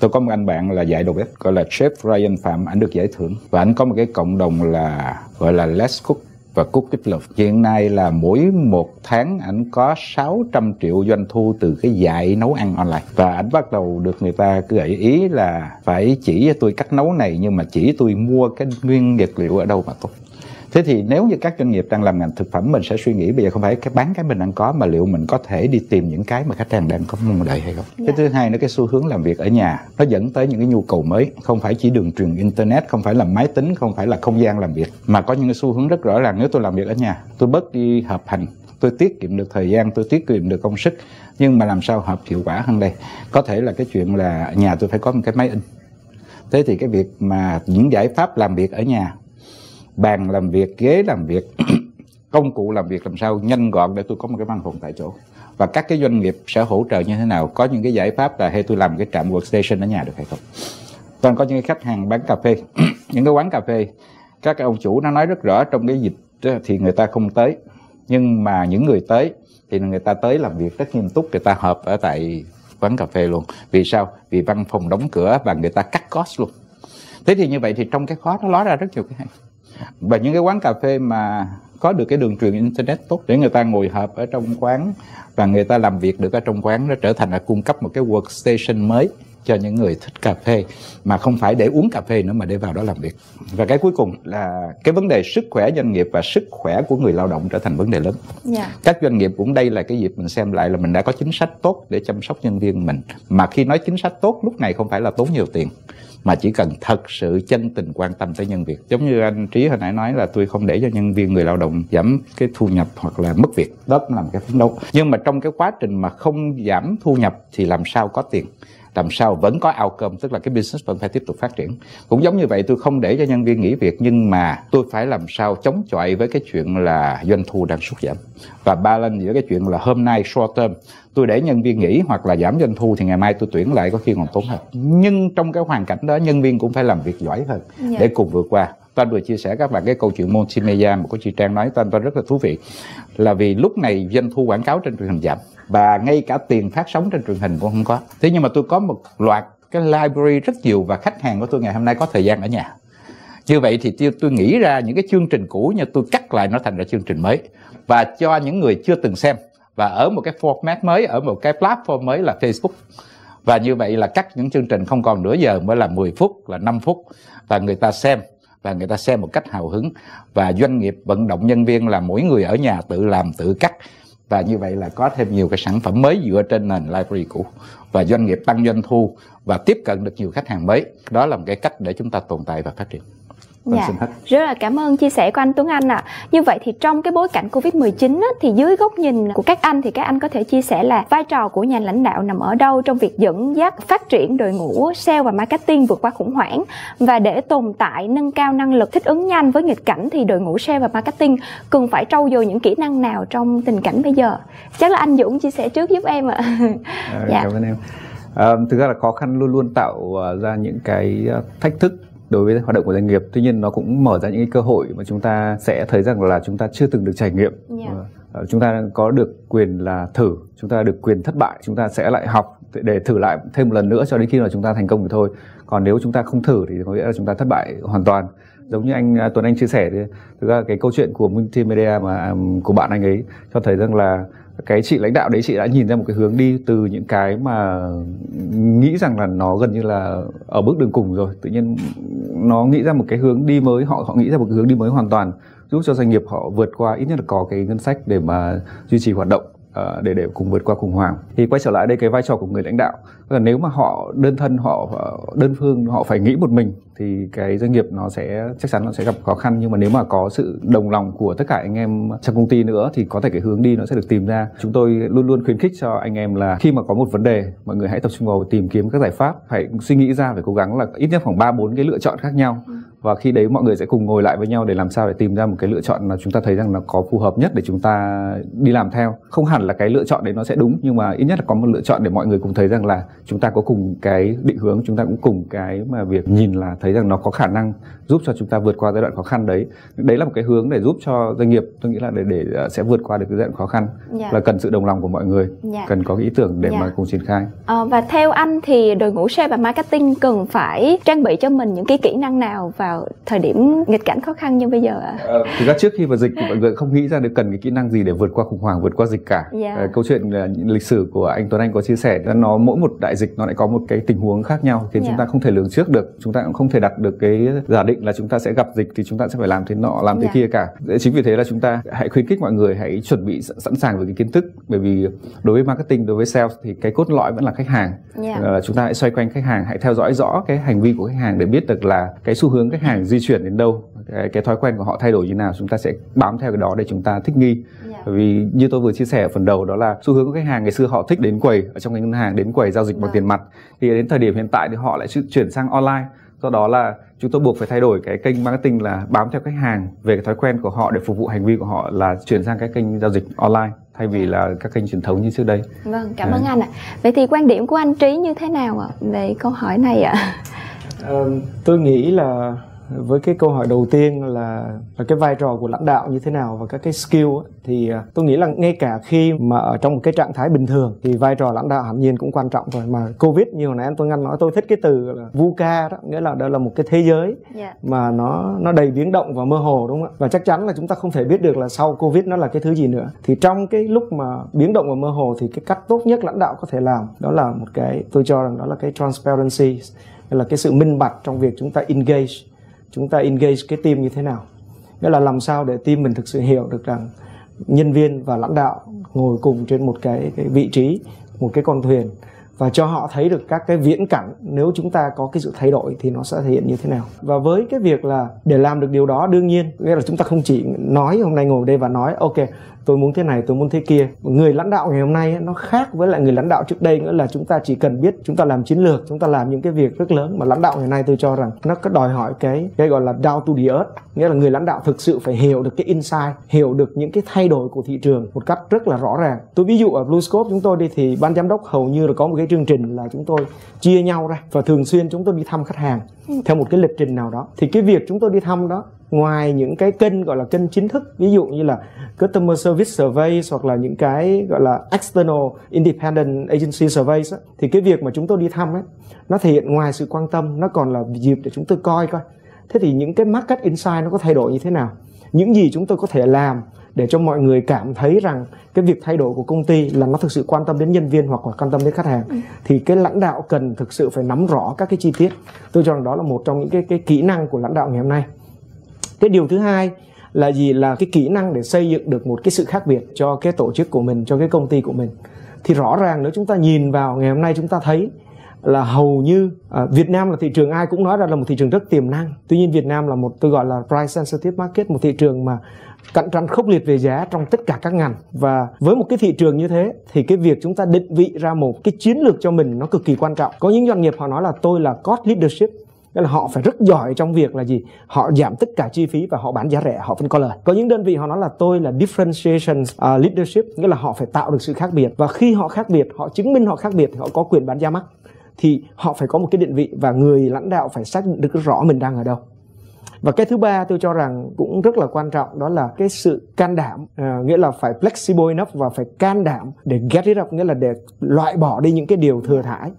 Tôi có một anh bạn là dạy đầu bếp, gọi là chef Ryan Phạm. Anh được giải thưởng. Và anh có một cái cộng đồng là, gọi là Let's Cook và Cook kích lục Hiện nay là mỗi một tháng ảnh có 600 triệu doanh thu từ cái dạy nấu ăn online. Và ảnh bắt đầu được người ta gợi ý là phải chỉ cho tôi cách nấu này, nhưng mà chỉ tôi mua cái nguyên vật liệu ở đâu mà tốt thế thì nếu như các doanh nghiệp đang làm ngành thực phẩm mình sẽ suy nghĩ bây giờ không phải cái bán cái mình đang có mà liệu mình có thể đi tìm những cái mà khách hàng đang có mong đợi hay không yeah. cái dạ. thứ hai nữa cái xu hướng làm việc ở nhà nó dẫn tới những cái nhu cầu mới không phải chỉ đường truyền internet không phải là máy tính không phải là không gian làm việc mà có những cái xu hướng rất rõ ràng nếu tôi làm việc ở nhà tôi bớt đi hợp hành tôi tiết kiệm được thời gian tôi tiết kiệm được công sức nhưng mà làm sao hợp hiệu quả hơn đây có thể là cái chuyện là nhà tôi phải có một cái máy in thế thì cái việc mà những giải pháp làm việc ở nhà bàn làm việc, ghế làm việc, (clears throat) công cụ làm việc làm sao nhanh gọn để tôi có một cái văn phòng tại chỗ. Và các cái doanh nghiệp sẽ hỗ trợ như thế nào? Có những cái giải pháp là hay tôi làm cái trạm workstation ở nhà được hay không? Toàn có những cái khách hàng bán cà phê. (clears throat) Những cái quán cà phê, các cái ông chủ nó nói rất rõ trong cái dịch thì người ta không tới. Nhưng mà những người tới thì người ta tới làm việc rất nghiêm túc, người ta họp ở tại quán cà phê luôn. Vì sao? Vì văn phòng đóng cửa và người ta cắt cost luôn. Thế thì như vậy thì trong cái khó nó ló ra rất nhiều cái hay và những cái quán cà phê mà có được cái đường truyền internet tốt để người ta ngồi họp ở trong quán và người ta làm việc được ở trong quán, nó trở thành là cung cấp một cái workstation mới cho những người thích cà phê mà không phải để uống cà phê nữa mà để vào đó làm việc. Và cái cuối cùng là cái vấn đề sức khỏe doanh nghiệp và sức khỏe của người lao động trở thành vấn đề lớn. Yeah. Dạ. các doanh nghiệp cũng đây là cái dịp mình xem lại là mình đã có chính sách tốt để chăm sóc nhân viên mình. Mà khi nói chính sách tốt lúc này không phải là tốn nhiều tiền mà chỉ cần thật sự chân tình quan tâm tới nhân viên giống như anh trí hồi nãy nói là tôi không để cho nhân viên người lao động giảm cái thu nhập hoặc là mất việc. Đó cũng là một cái phấn đấu. Nhưng mà trong cái quá trình mà không giảm thu nhập thì làm sao có tiền làm sao vẫn có outcome tức là cái business vẫn phải tiếp tục phát triển. Cũng giống như vậy tôi không để cho nhân viên nghỉ việc nhưng mà tôi phải làm sao chống chọi với cái chuyện là doanh thu đang sút giảm. Và balance giữa cái chuyện là hôm nay short term tôi để nhân viên nghỉ hoặc là giảm doanh thu thì ngày mai tôi tuyển lại có khi còn tốn hơn. Nhưng trong cái hoàn cảnh đó nhân viên cũng phải làm việc giỏi hơn yeah. Dạ. để cùng vượt qua. Toan vừa chia sẻ các bạn cái câu chuyện multimedia mà cô chị Trang nói Toan Toan rất là thú vị. Là vì lúc này doanh thu quảng cáo trên truyền hình giảm và ngay cả tiền phát sóng trên truyền hình cũng không có. Thế nhưng mà tôi có một loạt cái library rất nhiều và khách hàng của tôi ngày hôm nay có thời gian ở nhà. Như vậy thì tôi, tôi nghĩ ra những cái chương trình cũ như tôi cắt lại nó thành ra chương trình mới. Và cho những người chưa từng xem. Và ở một cái format mới ở một cái platform mới là Facebook. Và như vậy là cắt những chương trình không còn nửa giờ mới là 10 phút là 5 phút. Và người ta xem và người ta xem một cách hào hứng. Và doanh nghiệp vận động nhân viên là mỗi người ở nhà tự làm tự cắt và như vậy là có thêm nhiều cái sản phẩm mới dựa trên nền library cũ. Và doanh nghiệp tăng doanh thu và tiếp cận được nhiều khách hàng mới. Đó là một cái cách để chúng ta tồn tại và phát triển. Dạ. xin hết. Rất là cảm ơn chia sẻ của anh Tuấn Anh ạ. Như vậy thì trong cái bối cảnh Covid-19 á, thì dưới góc nhìn của các anh thì các anh có thể chia sẻ là vai trò của nhà lãnh đạo nằm ở đâu trong việc dẫn dắt phát triển đội ngũ sale và marketing vượt qua khủng hoảng và để tồn tại nâng cao năng lực thích ứng nhanh với nghịch cảnh thì đội ngũ sale và marketing cần phải trau dồi những kỹ năng nào trong tình cảnh bây giờ? Chắc là anh Dũng chia sẻ trước giúp em ạ. À, Dạ. Cảm ơn em. À, thực ra là khó khăn luôn luôn tạo à, ra những cái à, thách thức đối với hoạt động của doanh nghiệp. Tuy nhiên nó cũng mở ra những cái cơ hội mà chúng ta sẽ thấy rằng là chúng ta chưa từng được trải nghiệm. Dạ. Ờ, chúng ta có được quyền là thử, chúng ta được quyền thất bại, chúng ta sẽ lại học để- thử lại thêm một lần nữa cho đến khi mà chúng ta thành công thì thôi. Còn nếu chúng ta không thử thì có nghĩa là chúng ta thất bại hoàn toàn. Giống như anh à, Tuấn Anh chia sẻ thì thực ra cái câu chuyện của multimedia mà um, của bạn anh ấy cho thấy rằng là cái chị lãnh đạo đấy, chị đã nhìn ra một cái hướng đi từ những cái mà nghĩ rằng là nó gần như là ở bước đường cùng rồi. Tự nhiên nó nghĩ ra một cái hướng đi mới, họ họ nghĩ ra một cái hướng đi mới hoàn toàn, giúp cho doanh nghiệp họ vượt qua ít nhất là có cái ngân sách để mà duy trì hoạt động. Ờ, để để cùng vượt qua khủng hoảng. Thì quay trở lại đây, cái vai trò của người lãnh đạo. Là nếu mà họ đơn thân, họ họ đơn phương, họ phải nghĩ một mình, thì cái doanh nghiệp nó sẽ, chắc chắn nó sẽ gặp khó khăn. Nhưng mà nếu mà có sự đồng lòng của tất cả anh em trong công ty nữa, thì có thể cái hướng đi nó sẽ được tìm ra. Chúng tôi luôn luôn khuyến khích cho anh em là khi mà có một vấn đề, mọi người hãy tập trung vào tìm kiếm các giải pháp. Phải suy nghĩ ra phải cố gắng là ít nhất khoảng ba bốn cái lựa chọn khác nhau. Ừ và khi đấy mọi người sẽ cùng ngồi lại với nhau để làm sao để tìm ra một cái lựa chọn mà chúng ta thấy rằng nó có phù hợp nhất để chúng ta đi làm theo không hẳn là cái lựa chọn đấy nó sẽ đúng nhưng mà ít nhất là có một lựa chọn để mọi người cùng thấy rằng là chúng ta có cùng cái định hướng chúng ta cũng cùng cái mà việc nhìn là thấy rằng nó có khả năng giúp cho chúng ta vượt qua giai đoạn khó khăn đấy đấy là một cái hướng để giúp cho doanh nghiệp tôi nghĩ là để để ờ, sẽ vượt qua được cái giai đoạn khó khăn Dạ. là cần sự đồng lòng của mọi người Dạ. cần có cái ý tưởng để Dạ. mà cùng triển khai Ờ, và theo anh thì đội ngũ sale và marketing cần phải trang bị cho mình những cái kỹ năng nào vào thời điểm nghịch cảnh khó khăn như bây giờ ạ? thực ra trước khi vào dịch thì mọi người không nghĩ ra được cần cái kỹ năng gì để vượt qua khủng hoảng vượt qua dịch cả Dạ. Ờ, câu chuyện ờ, lịch sử của anh Tuấn Anh có chia sẻ là nó mỗi một đại dịch nó lại có một cái tình huống khác nhau khiến Dạ. chúng ta không thể lường trước được chúng ta cũng không thể đặt được cái giả định là chúng ta sẽ gặp dịch thì chúng ta sẽ phải làm thế nọ làm thế Dạ. kia cả chính vì thế là chúng ta hãy khuyến khích mọi người hãy chuẩn bị sẵn sàng với cái kiến thức bởi vì đối với marketing đối với sales thì cái cốt lõi vẫn là khách hàng Dạ. Ờ, chúng ta hãy xoay quanh khách hàng hãy theo dõi rõ cái hành vi của khách hàng để biết được là cái xu hướng khách hàng di chuyển đến đâu cái, cái thói quen của họ thay đổi như nào chúng ta sẽ bám theo cái đó để chúng ta thích nghi Dạ. bởi vì như tôi vừa chia sẻ ở phần đầu đó là xu hướng của khách hàng ngày xưa họ thích đến quầy ở trong cái ngân hàng đến quầy giao dịch bằng Vâng. tiền mặt thì đến thời điểm hiện tại thì họ lại chuyển sang online do đó là chúng tôi buộc phải thay đổi cái kênh marketing là bám theo khách hàng về cái thói quen của họ để phục vụ hành vi của họ là chuyển sang cái kênh giao dịch online thay vì là các kênh truyền thống như trước đây Vâng, cảm Dạ. ơn anh ạ. Vậy thì quan điểm của anh Trí như thế nào ạ về câu hỏi này ạ? Ờ, tôi nghĩ là với cái câu hỏi đầu tiên là, là cái vai trò của lãnh đạo như thế nào và các cái skill á, thì à, tôi nghĩ là ngay cả khi mà ở trong một cái trạng thái bình thường thì vai trò lãnh đạo hẳn nhiên cũng quan trọng rồi. Mà covid như hồi nãy anh Tuấn Anh nói tôi thích cái từ là VUCA đó nghĩa là đó là một cái thế giới Dạ. mà nó nó đầy biến động và mơ hồ đúng không ạ? Và chắc chắn là chúng ta không thể biết được là sau covid nó là cái thứ gì nữa. Thì trong cái lúc mà biến động và mơ hồ thì cái cách tốt nhất lãnh đạo có thể làm đó là một cái tôi cho rằng đó là cái transparency là cái sự minh bạch trong việc chúng ta engage chúng ta engage cái team như thế nào. Nghĩa là làm sao để team mình thực sự hiểu được rằng nhân viên và lãnh đạo ngồi cùng trên một cái, cái vị trí một cái con thuyền và cho họ thấy được các cái viễn cảnh. Nếu chúng ta có cái sự thay đổi thì nó sẽ thể hiện như thế nào. Và với cái việc là để làm được điều đó đương nhiên nghĩa là chúng ta không chỉ nói hôm nay ngồi đây và nói ok tôi muốn thế này, tôi muốn thế kia. Người lãnh đạo ngày hôm nay nó khác với lại người lãnh đạo trước đây nữa là chúng ta chỉ cần biết chúng ta làm chiến lược, chúng ta làm những cái việc rất lớn. Mà lãnh đạo ngày nay tôi cho rằng nó có đòi hỏi cái cái gọi là down to the earth. Nghĩa là người lãnh đạo thực sự phải hiểu được cái insight, hiểu được những cái thay đổi của thị trường một cách rất là rõ ràng. Tôi ví dụ ở BlueScope chúng tôi đi thì ban giám đốc hầu như là có một cái chương trình là chúng tôi chia nhau ra. Và thường xuyên chúng tôi đi thăm khách hàng theo một cái lịch trình nào đó. Thì cái việc chúng tôi đi thăm đó ngoài những cái kênh gọi là kênh chính thức ví dụ như là customer service surveys hoặc là những cái gọi là external independent agency surveys đó, thì cái việc mà chúng tôi đi thăm ấy nó thể hiện ngoài sự quan tâm nó còn là dịp để chúng tôi coi coi. Thế thì những cái market insight nó có thay đổi như thế nào? Những gì chúng tôi có thể làm để cho mọi người cảm thấy rằng cái việc thay đổi của công ty là nó thực sự quan tâm đến nhân viên hoặc là quan tâm đến khách hàng. Thì cái lãnh đạo cần thực sự phải nắm rõ các cái chi tiết. Tôi cho rằng đó là một trong những cái cái kỹ năng của lãnh đạo ngày hôm nay. Cái điều thứ hai là gì? Là cái kỹ năng để xây dựng được một cái sự khác biệt cho cái tổ chức của mình cho cái công ty của mình. Thì rõ ràng nếu chúng ta nhìn vào ngày hôm nay chúng ta thấy là hầu như à, Việt Nam là thị trường ai cũng nói ra là một thị trường rất tiềm năng. Tuy nhiên Việt Nam là một tôi gọi là price sensitive market, một thị trường mà cạnh tranh khốc liệt về giá trong tất cả các ngành và với một cái thị trường như thế thì cái việc chúng ta định vị ra một cái chiến lược cho mình nó cực kỳ quan trọng có những doanh nghiệp họ nói là tôi là cost leadership nghĩa là họ phải rất giỏi trong việc là gì? Họ giảm tất cả chi phí và họ bán giá rẻ, họ vẫn có lời. Có những đơn vị họ nói là tôi là differentiation uh, leadership, nghĩa là họ phải tạo được sự khác biệt và khi họ khác biệt, họ chứng minh họ khác biệt thì họ có quyền bán giá mắc. Thì họ phải có một cái định vị và người lãnh đạo phải xác định được rõ mình đang ở đâu và cái thứ ba tôi cho rằng cũng rất là quan trọng đó là cái sự can đảm à, nghĩa là phải flexible enough và phải can đảm để get it up nghĩa là để loại bỏ đi những cái điều thừa thải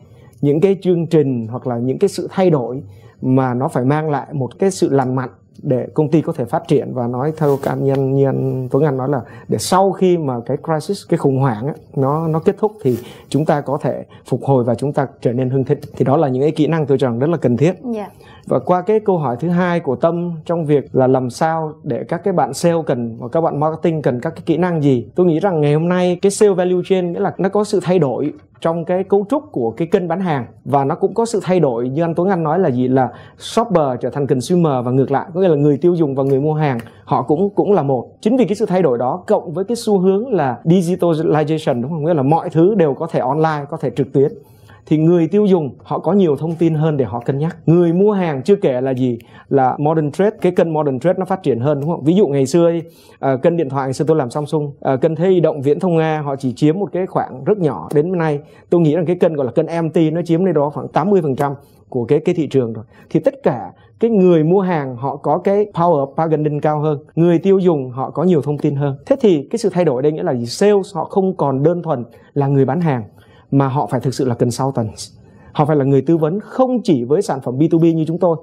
những cái chương trình hoặc là những cái sự thay đổi mà nó phải mang lại một cái sự lành mạnh để công ty có thể phát triển và nói theo cá nhân như anh Tuấn Anh nói là để sau khi mà cái crisis cái khủng hoảng ấy, nó nó kết thúc thì chúng ta có thể phục hồi và chúng ta trở nên hưng thịnh thì đó là những cái kỹ năng tôi cho rằng rất là cần thiết yeah. Dạ. và qua cái câu hỏi thứ hai của tâm trong việc là làm sao để các cái bạn sale cần và các bạn marketing cần các cái kỹ năng gì tôi nghĩ rằng ngày hôm nay cái sale value chain nghĩa là nó có sự thay đổi trong cái cấu trúc của cái kênh bán hàng. Và nó cũng có sự thay đổi, như anh Tuấn Anh nói là gì? Là shopper trở thành consumer và ngược lại, có nghĩa là người tiêu dùng và người mua hàng, họ cũng cũng là một. Chính vì cái sự thay đổi đó, cộng với cái xu hướng là digitalization, đúng không? Nghĩa là mọi thứ đều có thể online, có thể trực tuyến thì người tiêu dùng họ có nhiều thông tin hơn để họ cân nhắc. Người mua hàng chưa kể là gì? Là modern trade cái kênh modern trade nó phát triển hơn đúng không? Ví dụ ngày xưa uh, kênh điện thoại ngày xưa tôi làm Samsung uh, kênh thế động viễn thông Nga họ chỉ chiếm một cái khoảng rất nhỏ. Đến nay tôi nghĩ rằng cái kênh gọi là kênh MT nó chiếm đây đó khoảng 80 phần trăm của cái cái thị trường rồi. Thì tất cả cái người mua hàng họ có cái power of bargaining cao hơn người tiêu dùng họ có nhiều thông tin hơn. Thế thì cái sự thay đổi đây nghĩa là gì? Sales họ không còn đơn thuần là người bán hàng mà họ phải thực sự là consultants. Họ phải là người tư vấn không chỉ với sản phẩm B2B như chúng tôi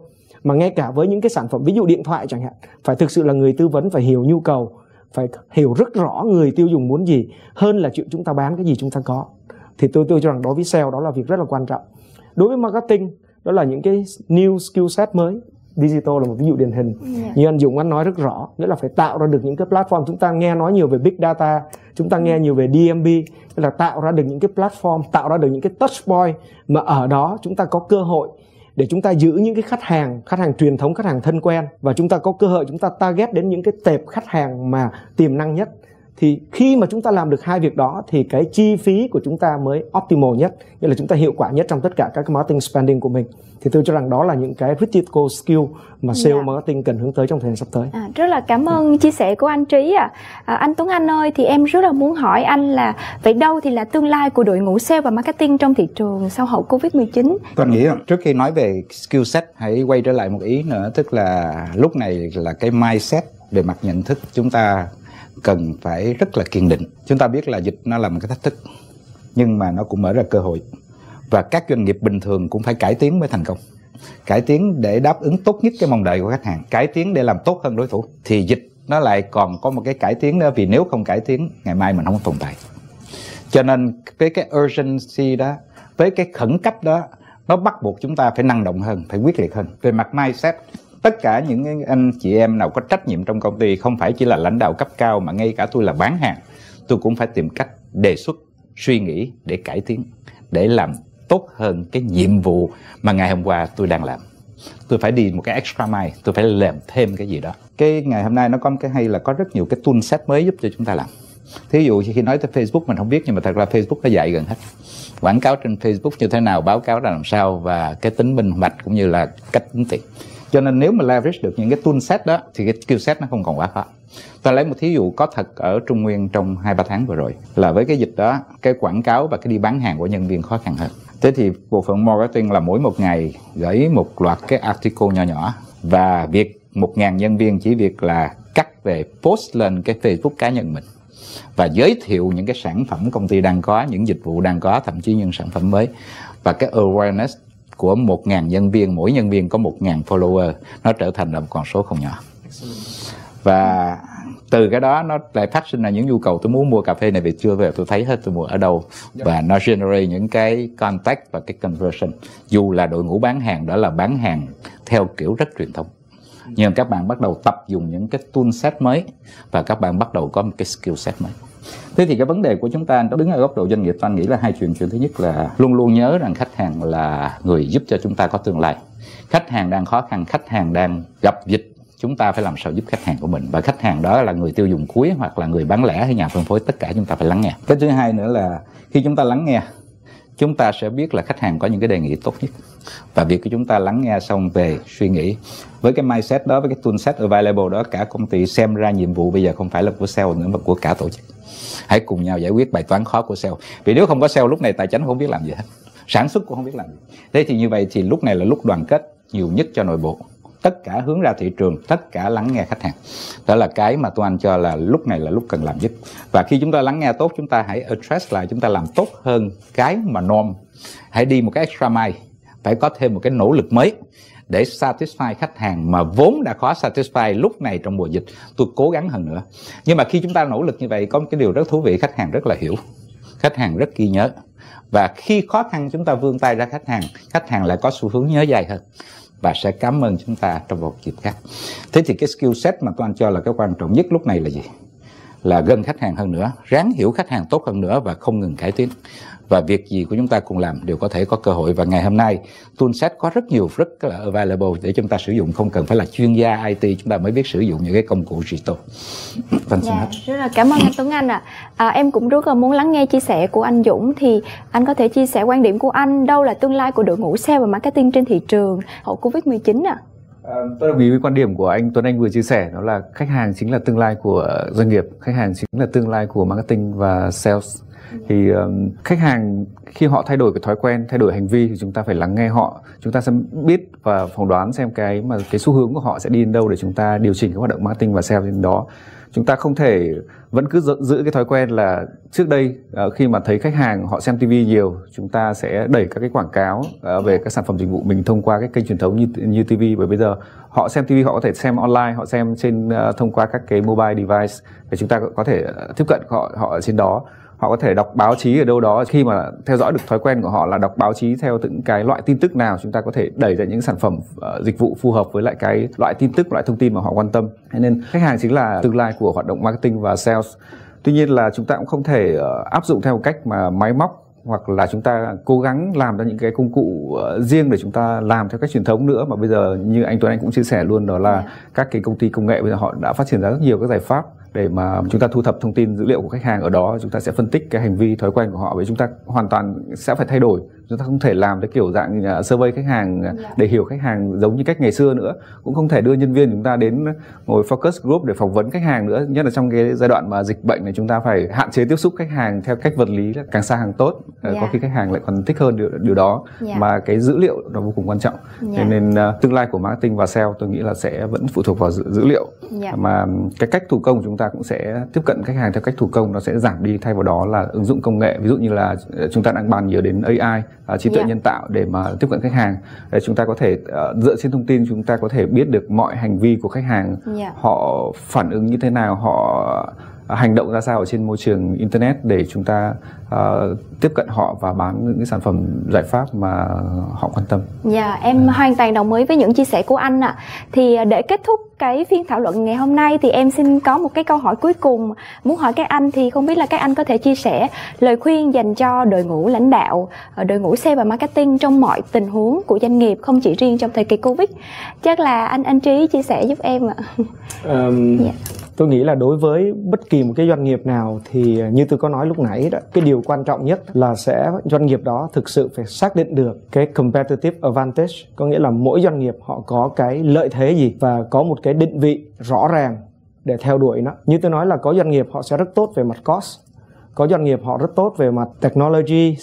mà ngay cả với những cái sản phẩm ví dụ điện thoại chẳng hạn phải thực sự là người tư vấn phải hiểu nhu cầu phải hiểu rất rõ người tiêu dùng muốn gì hơn là chuyện chúng ta bán cái gì chúng ta có. Thì tôi tôi cho rằng đối với sale đó là việc rất là quan trọng. Đối với marketing đó là những cái new skill set mới. Digital là một ví dụ điển hình. Yeah. Dạ. như anh Dũng anh nói rất rõ nghĩa là phải tạo ra được những cái platform. Chúng ta nghe nói nhiều về big data chúng ta nghe nhiều về DMB là tạo ra được những cái platform, tạo ra được những cái touch point mà ở đó chúng ta có cơ hội để chúng ta giữ những cái khách hàng khách hàng truyền thống, khách hàng thân quen và chúng ta có cơ hội chúng ta target đến những cái tệp khách hàng mà tiềm năng nhất thì khi mà chúng ta làm được hai việc đó thì cái chi phí của chúng ta mới optimal nhất nghĩa là chúng ta hiệu quả nhất trong tất cả các cái marketing spending của mình thì tôi cho rằng đó là những cái critical skill mà sale yeah. Dạ. marketing cần hướng tới trong thời gian sắp tới. À, rất là cảm ơn yeah. chia sẻ của anh Trí ạ. À. à, anh Tuấn Anh ơi thì em rất là muốn hỏi anh là vậy đâu thì là tương lai của đội ngũ sale và marketing trong thị trường sau hậu Covid-19? Tôi nghĩ trước khi nói về skill set hãy quay trở lại một ý nữa tức là lúc này là cái mindset về mặt nhận thức chúng ta cần phải rất là kiên định. Chúng ta biết là dịch nó là một cái thách thức, nhưng mà nó cũng mở ra cơ hội. Và các doanh nghiệp bình thường cũng phải cải tiến mới thành công. Cải tiến để đáp ứng tốt nhất cái mong đợi của khách hàng. Cải tiến để làm tốt hơn đối thủ. Thì dịch nó lại còn có một cái cải tiến nữa, vì nếu không cải tiến, ngày mai mình không tồn tại. Cho nên với cái urgency đó, với cái khẩn cấp đó, nó bắt buộc chúng ta phải năng động hơn, phải quyết liệt hơn. Về mặt mindset tất cả những anh chị em nào có trách nhiệm trong công ty không phải chỉ là lãnh đạo cấp cao mà ngay cả tôi là bán hàng, tôi cũng phải tìm cách đề xuất, suy nghĩ để cải tiến, để làm tốt hơn cái nhiệm vụ mà ngày hôm qua tôi đang làm. Tôi phải đi một cái extra mile, tôi phải làm thêm cái gì đó. Cái ngày hôm nay nó có một cái hay là có rất nhiều cái tool set mới giúp cho chúng ta làm. Thí dụ khi nói tới Facebook, mình không biết nhưng mà thật ra Facebook nó dạy gần hết. Quảng cáo trên Facebook như thế nào, báo cáo ra làm sao và cái tính minh bạch cũng như là cách tính tiền cho nên nếu mà leverage được những cái tool set đó, thì cái skill set nó không còn quá khó. Ta lấy một thí dụ có thật ở Trung Nguyên trong hai, ba tháng vừa rồi, là với cái dịch đó, cái quảng cáo và cái đi bán hàng của nhân viên khó khăn hơn. Thế thì bộ phận marketing là mỗi một ngày gửi một loạt cái article nhỏ nhỏ, và việc một ngàn nhân viên chỉ việc là cắt về post lên cái Facebook cá nhân mình, và giới thiệu những cái sản phẩm công ty đang có, những dịch vụ đang có, thậm chí những sản phẩm mới. Và cái awareness của 1.000 nhân viên mỗi nhân viên có 1.000 follower nó trở thành là một con số không nhỏ. Và từ cái đó nó lại phát sinh ra những nhu cầu. Tôi muốn mua cà phê này về chưa về tôi thấy hết tôi mua ở đâu. Dạ. và nó generate những cái contact và cái conversion. Dù là đội ngũ bán hàng đó là bán hàng theo kiểu rất truyền thống. Nhưng các bạn bắt đầu tập dùng những cái tool set mới và các bạn bắt đầu có một cái skill set mới thế thì cái vấn đề của chúng ta, nó đứng ở góc độ doanh nghiệp tôi nghĩ là hai chuyện. Chuyện thứ nhất là luôn luôn nhớ rằng khách hàng là người giúp cho chúng ta có tương lai. Khách hàng đang khó khăn, khách hàng đang gặp dịch, chúng ta phải làm sao giúp khách hàng của mình? Và khách hàng đó là người tiêu dùng cuối hoặc là người bán lẻ hay nhà phân phối, tất cả chúng ta phải lắng nghe. Cái thứ hai nữa là khi chúng ta lắng nghe, chúng ta sẽ biết là khách hàng có những cái đề nghị tốt nhất. Và việc của chúng ta lắng nghe xong về suy nghĩ, với cái mindset đó, với cái tool set available đó, cả công ty xem ra nhiệm vụ bây giờ không phải là của sale nữa mà của cả tổ chức hãy cùng nhau giải quyết bài toán khó của sale. Vì nếu không có sale, lúc này tài chính không biết làm gì hết. Sản xuất cũng không biết làm gì. Thế thì như vậy thì lúc này là lúc đoàn kết nhiều nhất cho nội bộ. Tất cả hướng ra thị trường, tất cả lắng nghe khách hàng. Đó là cái mà tôi anh cho là lúc này là lúc cần làm nhất. Và khi chúng ta lắng nghe tốt, chúng ta hãy address lại, chúng ta làm tốt hơn cái mà norm. Hãy đi một cái extra mile. Phải có thêm một cái nỗ lực mới để satisfy khách hàng mà vốn đã khó satisfy lúc này trong mùa dịch, tôi cố gắng hơn nữa. Nhưng mà khi chúng ta nỗ lực như vậy, có một cái điều rất thú vị, khách hàng rất là hiểu. Khách hàng rất ghi nhớ. Và khi khó khăn chúng ta vươn tay ra khách hàng khách hàng lại có xu hướng nhớ dài hơn và sẽ cảm ơn chúng ta trong một dịp khác. Thế thì cái skill set mà tôi anh cho là cái quan trọng nhất lúc này là gì? Là gần khách hàng hơn nữa, ráng hiểu khách hàng tốt hơn nữa và không ngừng cải tiến và việc gì của chúng ta cùng làm đều có thể có cơ hội và ngày hôm nay toolset có rất nhiều rất là available để chúng ta sử dụng không cần phải là chuyên gia IT chúng ta mới biết sử dụng những cái công cụ digital. Vâng, dạ, rất là cảm ơn anh Tuấn Anh ạ. À. À, em cũng rất là muốn lắng nghe chia sẻ của anh Dũng thì anh có thể chia sẻ quan điểm của anh đâu là tương lai của đội ngũ sale và marketing trên thị trường hậu Covid-19 ạ? À, tôi đồng ý với quan điểm của anh Tuấn Anh vừa chia sẻ đó là khách hàng chính là tương lai của doanh nghiệp, khách hàng chính là tương lai của marketing và sales thì um, khách hàng khi họ thay đổi cái thói quen thay đổi hành vi thì chúng ta phải lắng nghe họ. Chúng ta sẽ biết và phỏng đoán xem cái mà cái xu hướng của họ sẽ đi đến đâu để chúng ta điều chỉnh các hoạt động marketing và sale trên đó. Chúng ta không thể vẫn cứ giữ, giữ cái thói quen là trước đây uh, khi mà thấy khách hàng họ xem TV nhiều chúng ta sẽ đẩy các cái quảng cáo uh, về các sản phẩm dịch vụ mình thông qua cái kênh truyền thống như như TV bởi bây giờ họ xem TV họ có thể xem online họ xem trên uh, thông qua các cái mobile device để chúng ta có thể tiếp cận họ họ ở trên đó họ có thể đọc báo chí ở đâu đó. Khi mà theo dõi được thói quen của họ là đọc báo chí theo những cái loại tin tức nào chúng ta có thể đẩy ra những sản phẩm uh, dịch vụ phù hợp với lại cái loại tin tức loại thông tin mà họ quan tâm. Nên khách hàng chính là tương lai của hoạt động marketing và sales. Tuy nhiên là chúng ta cũng không thể uh, áp dụng theo một cách mà máy móc hoặc là chúng ta cố gắng làm ra những cái công cụ uh, riêng để chúng ta làm theo cách truyền thống nữa. Mà bây giờ như anh Tuấn Anh cũng chia sẻ luôn đó là các cái công ty công nghệ bây giờ họ đã phát triển ra rất nhiều các giải pháp để mà chúng ta thu thập thông tin dữ liệu của khách hàng ở đó chúng ta sẽ phân tích cái hành vi thói quen của họ với chúng ta hoàn toàn sẽ phải thay đổi chúng ta không thể làm cái kiểu dạng uh, survey khách hàng uh, để hiểu khách hàng giống như cách ngày xưa nữa cũng không thể đưa nhân viên chúng ta đến ngồi focus group để phỏng vấn khách hàng nữa nhất là trong cái giai đoạn mà dịch bệnh này chúng ta phải hạn chế tiếp xúc khách hàng theo cách vật lý là càng xa càng tốt yeah. Dạ. có khi khách hàng lại còn thích hơn điều, điều đó yeah. Dạ. mà cái dữ liệu nó vô cùng quan trọng yeah. Dạ. nên uh, tương lai của marketing và sale tôi nghĩ là sẽ vẫn phụ thuộc vào dữ, dữ liệu yeah. mà cái cách thủ công chúng ta cũng sẽ tiếp cận khách hàng theo cách thủ công nó sẽ giảm đi thay vào đó là ứng dụng công nghệ ví dụ như là chúng ta đang bàn nhiều đến AI uh, trí tuệ yeah. nhân tạo để mà tiếp cận khách hàng để chúng ta có thể uh, dựa trên thông tin chúng ta có thể biết được mọi hành vi của khách hàng yeah. họ phản ứng như thế nào họ hành động ra sao ở trên môi trường internet để chúng ta uh, tiếp cận họ và bán những cái sản phẩm giải pháp mà họ quan tâm. Dạ, em à. hoàn toàn đồng ý với những chia sẻ của anh ạ. À. Thì để kết thúc cái phiên thảo luận ngày hôm nay thì em xin có một cái câu hỏi cuối cùng muốn hỏi các anh thì không biết là các anh có thể chia sẻ lời khuyên dành cho đội ngũ lãnh đạo, ờ, đội ngũ sale và marketing trong mọi tình huống của doanh nghiệp không chỉ riêng trong thời kỳ Covid. Chắc là anh anh Trí chia sẻ giúp em ạ. Um, yeah tôi nghĩ là đối với bất kỳ một cái doanh nghiệp nào thì như tôi có nói lúc nãy đó, cái điều quan trọng nhất là sẽ doanh nghiệp đó thực sự phải xác định được cái competitive advantage, có nghĩa là mỗi doanh nghiệp họ có cái lợi thế gì và có một cái định vị rõ ràng để theo đuổi nó. Như tôi nói là có doanh nghiệp họ sẽ rất tốt về mặt cost, có doanh nghiệp họ rất tốt về mặt technology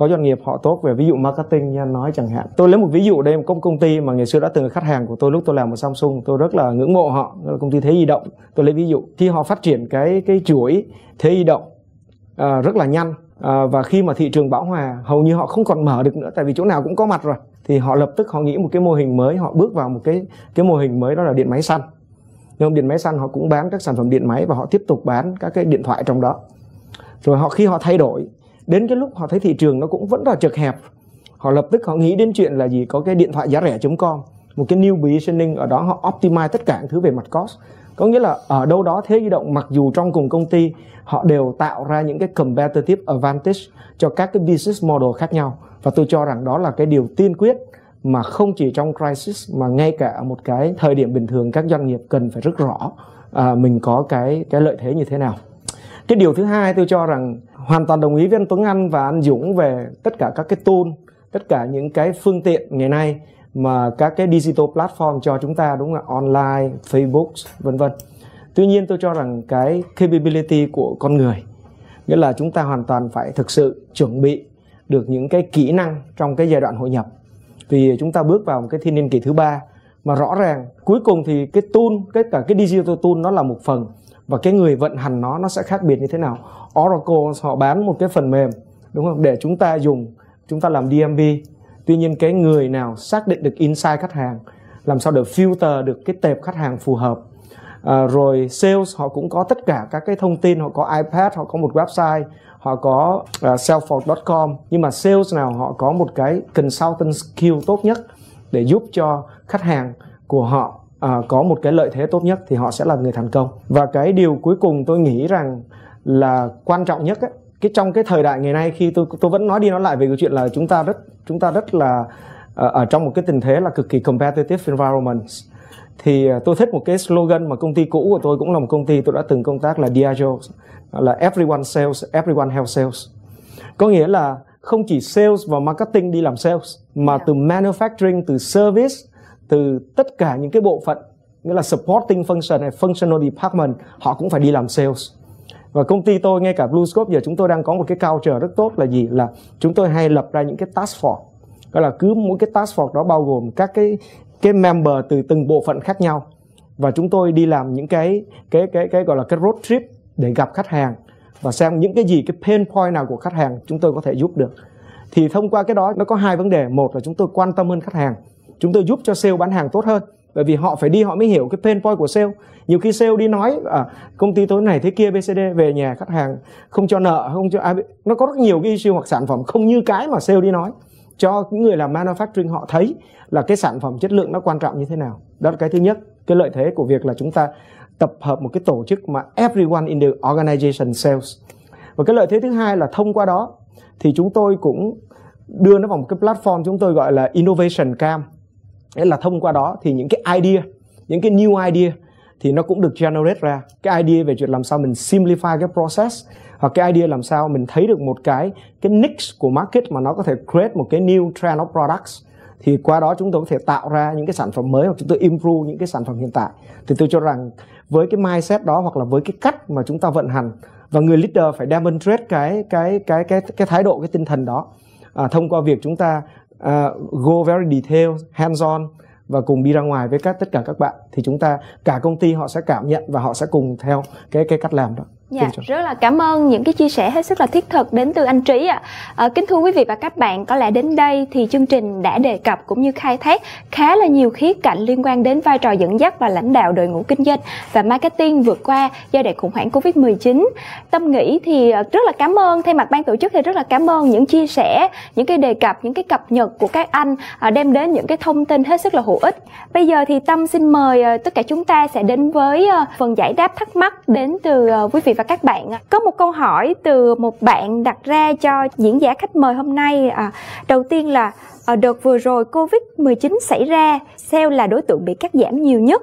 có doanh nghiệp họ tốt về ví dụ marketing nha nói chẳng hạn. Tôi lấy một ví dụ đây một công ty mà ngày xưa đã từng là khách hàng của tôi lúc tôi làm ở Samsung tôi rất là ngưỡng mộ họ là công ty thế di động. Tôi lấy ví dụ khi họ phát triển cái cái chuỗi thế di động à, rất là nhanh à, và khi mà thị trường bão hòa hầu như họ không còn mở được nữa tại vì chỗ nào cũng có mặt rồi thì họ lập tức họ nghĩ một cái mô hình mới họ bước vào một cái cái mô hình mới đó là điện máy xanh. Nhưng điện máy xanh họ cũng bán các sản phẩm điện máy và họ tiếp tục bán các cái điện thoại trong đó. Rồi họ khi họ thay đổi đến cái lúc họ thấy thị trường nó cũng vẫn là chật hẹp họ lập tức họ nghĩ đến chuyện là gì? Có cái điện thoại giá rẻ.com một cái new positioning ở đó họ optimize tất cả thứ về mặt cost. Có nghĩa là ở đâu đó thế di động mặc dù trong cùng công ty họ đều tạo ra những cái competitive advantage cho các cái business model khác nhau. Và tôi cho rằng đó là cái điều tiên quyết mà không chỉ trong crisis mà ngay cả một cái thời điểm bình thường các doanh nghiệp cần phải rất rõ à, mình có cái cái lợi thế như thế nào. Cái điều thứ hai tôi cho rằng hoàn toàn đồng ý với anh Tuấn Anh và anh Dũng về tất cả các cái tool tất cả những cái phương tiện ngày nay mà các cái digital platform cho chúng ta đúng là online, Facebook, vân vân. Tuy nhiên tôi cho rằng cái capability của con người nghĩa là chúng ta hoàn toàn phải thực sự chuẩn bị được những cái kỹ năng trong cái giai đoạn hội nhập. Vì chúng ta bước vào một cái thiên niên kỳ thứ ba mà rõ ràng cuối cùng thì cái tool, tất cả cái digital tool nó là một phần và cái người vận hành nó nó sẽ khác biệt như thế nào. Oracle họ bán một cái phần mềm đúng không? Để chúng ta dùng chúng ta làm DMV tuy nhiên cái người nào xác định được insight khách hàng làm sao để filter được cái tệp khách hàng phù hợp? À, rồi sales họ cũng có tất cả các cái thông tin. Họ có ipad họ có một website họ có à, uh, salesforce.com nhưng mà sales nào họ có một cái consultant skill tốt nhất để giúp cho khách hàng của họ uh, có một cái lợi thế tốt nhất thì họ sẽ là người thành công. Và cái điều cuối cùng tôi nghĩ rằng là quan trọng nhất ấy, cái trong cái thời đại ngày nay khi tôi tôi vẫn nói đi nói lại về cái chuyện là chúng ta rất chúng ta rất là ở, ờ, ở trong một cái tình thế là cực kỳ competitive environment. Thì ờ, tôi thích một cái slogan mà công ty cũ của tôi cũng là một công ty tôi đã từng công tác là Diageo là everyone sales everyone help sales. Có nghĩa là không chỉ sales và marketing đi làm sales mà yeah. từ manufacturing từ service từ tất cả những cái bộ phận, nghĩa là supporting function hay functional department, họ cũng phải đi làm sales. Và công ty tôi, ngay cả BlueScope giờ chúng tôi đang có một cái culture rất tốt là gì? Là chúng tôi hay lập ra những cái task force. Gọi là cứ mỗi cái task force đó bao gồm các cái cái member từ từng bộ phận khác nhau. Và chúng tôi đi làm những cái cái cái cái gọi là cái road trip để gặp khách hàng. Và xem những cái gì, cái pain point nào của khách hàng chúng tôi có thể giúp được. Thì thông qua cái đó nó có hai vấn đề. Một là chúng tôi quan tâm hơn khách hàng chúng tôi giúp cho sale bán hàng tốt hơn. Bởi vì họ phải đi họ mới hiểu cái pain point của sale. Nhiều khi sale đi nói à, công ty tối này thế kia bcd về nhà khách hàng không cho nợ không cho ai nó có rất nhiều cái issue hoặc sản phẩm không như cái mà sale đi nói cho những người làm manufacturing. Họ thấy là cái sản phẩm chất lượng nó quan trọng như thế nào. Đó là cái thứ nhất. Cái lợi thế của việc là chúng ta tập hợp một cái tổ chức mà everyone in the organization sales và cái lợi thế thứ hai là thông qua đó thì chúng tôi cũng đưa nó vào một cái platform chúng tôi gọi là innovation cam Nghĩa là thông qua đó thì những cái idea, những cái new idea thì nó cũng được generate ra. Cái idea về chuyện làm sao mình simplify cái process hoặc cái idea làm sao mình thấy được một cái cái niche của market mà nó có thể create một cái new trend of products thì qua đó chúng tôi có thể tạo ra những cái sản phẩm mới hoặc chúng tôi improve những cái sản phẩm hiện tại thì tôi cho rằng với cái mindset đó hoặc là với cái cách mà chúng ta vận hành và người leader phải demonstrate cái cái cái cái cái thái độ cái tinh thần đó à, thông qua việc chúng ta uh, go very detail hands on và cùng đi ra ngoài với các tất cả các bạn. Thì chúng ta cả công ty họ sẽ cảm nhận và họ sẽ cùng theo cái cái cách làm đó. Dạ, rất là cảm ơn những cái chia sẻ hết sức là thiết thực đến từ anh Trí ạ. À. À, kính thưa quý vị và các bạn, có lẽ đến đây thì chương trình đã đề cập cũng như khai thác khá là nhiều khía cạnh liên quan đến vai trò dẫn dắt và lãnh đạo đội ngũ kinh doanh và marketing vượt qua giai đoạn khủng hoảng Covid-19. Tâm nghĩ thì ờ, rất là cảm ơn thay mặt ban tổ chức thì rất là cảm ơn những chia sẻ, những cái đề cập, những cái cập nhật của các anh à, đem đến những cái thông tin hết sức là hữu ích. Bây giờ thì Tâm xin mời tất cả chúng ta sẽ đến với phần giải đáp thắc mắc đến từ quý vị và và các bạn có một câu hỏi từ một bạn đặt ra cho diễn giả khách mời hôm nay à, đầu tiên là ở đợt vừa rồi covid 19 xảy ra sale là đối tượng bị cắt giảm nhiều nhất.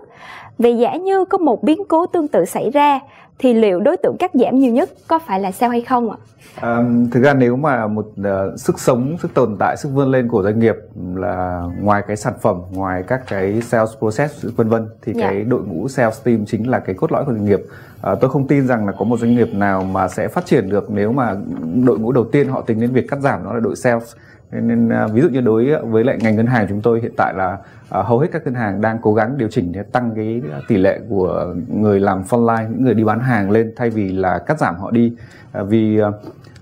Vậy giả như có một biến cố tương tự xảy ra thì liệu đối tượng cắt giảm nhiều nhất có phải là sao hay không ạ? À, thực ra nếu mà một uh, sức sống, sức tồn tại, sức vươn lên của doanh nghiệp là ngoài cái sản phẩm, ngoài các cái sales process vân vân thì dạ. cái đội ngũ sales team chính là cái cốt lõi của doanh nghiệp. À, tôi không tin rằng là có một doanh nghiệp nào mà sẽ phát triển được nếu mà đội ngũ đầu tiên họ tính đến việc cắt giảm nó là đội sales nên à, ví dụ như đối à, với lại ngành ngân hàng chúng tôi hiện tại là uh, hầu hết các ngân hàng đang cố gắng điều chỉnh để tăng cái tỷ lệ của người làm frontline những người đi bán hàng lên thay vì là cắt giảm họ đi. Uh, vì uh,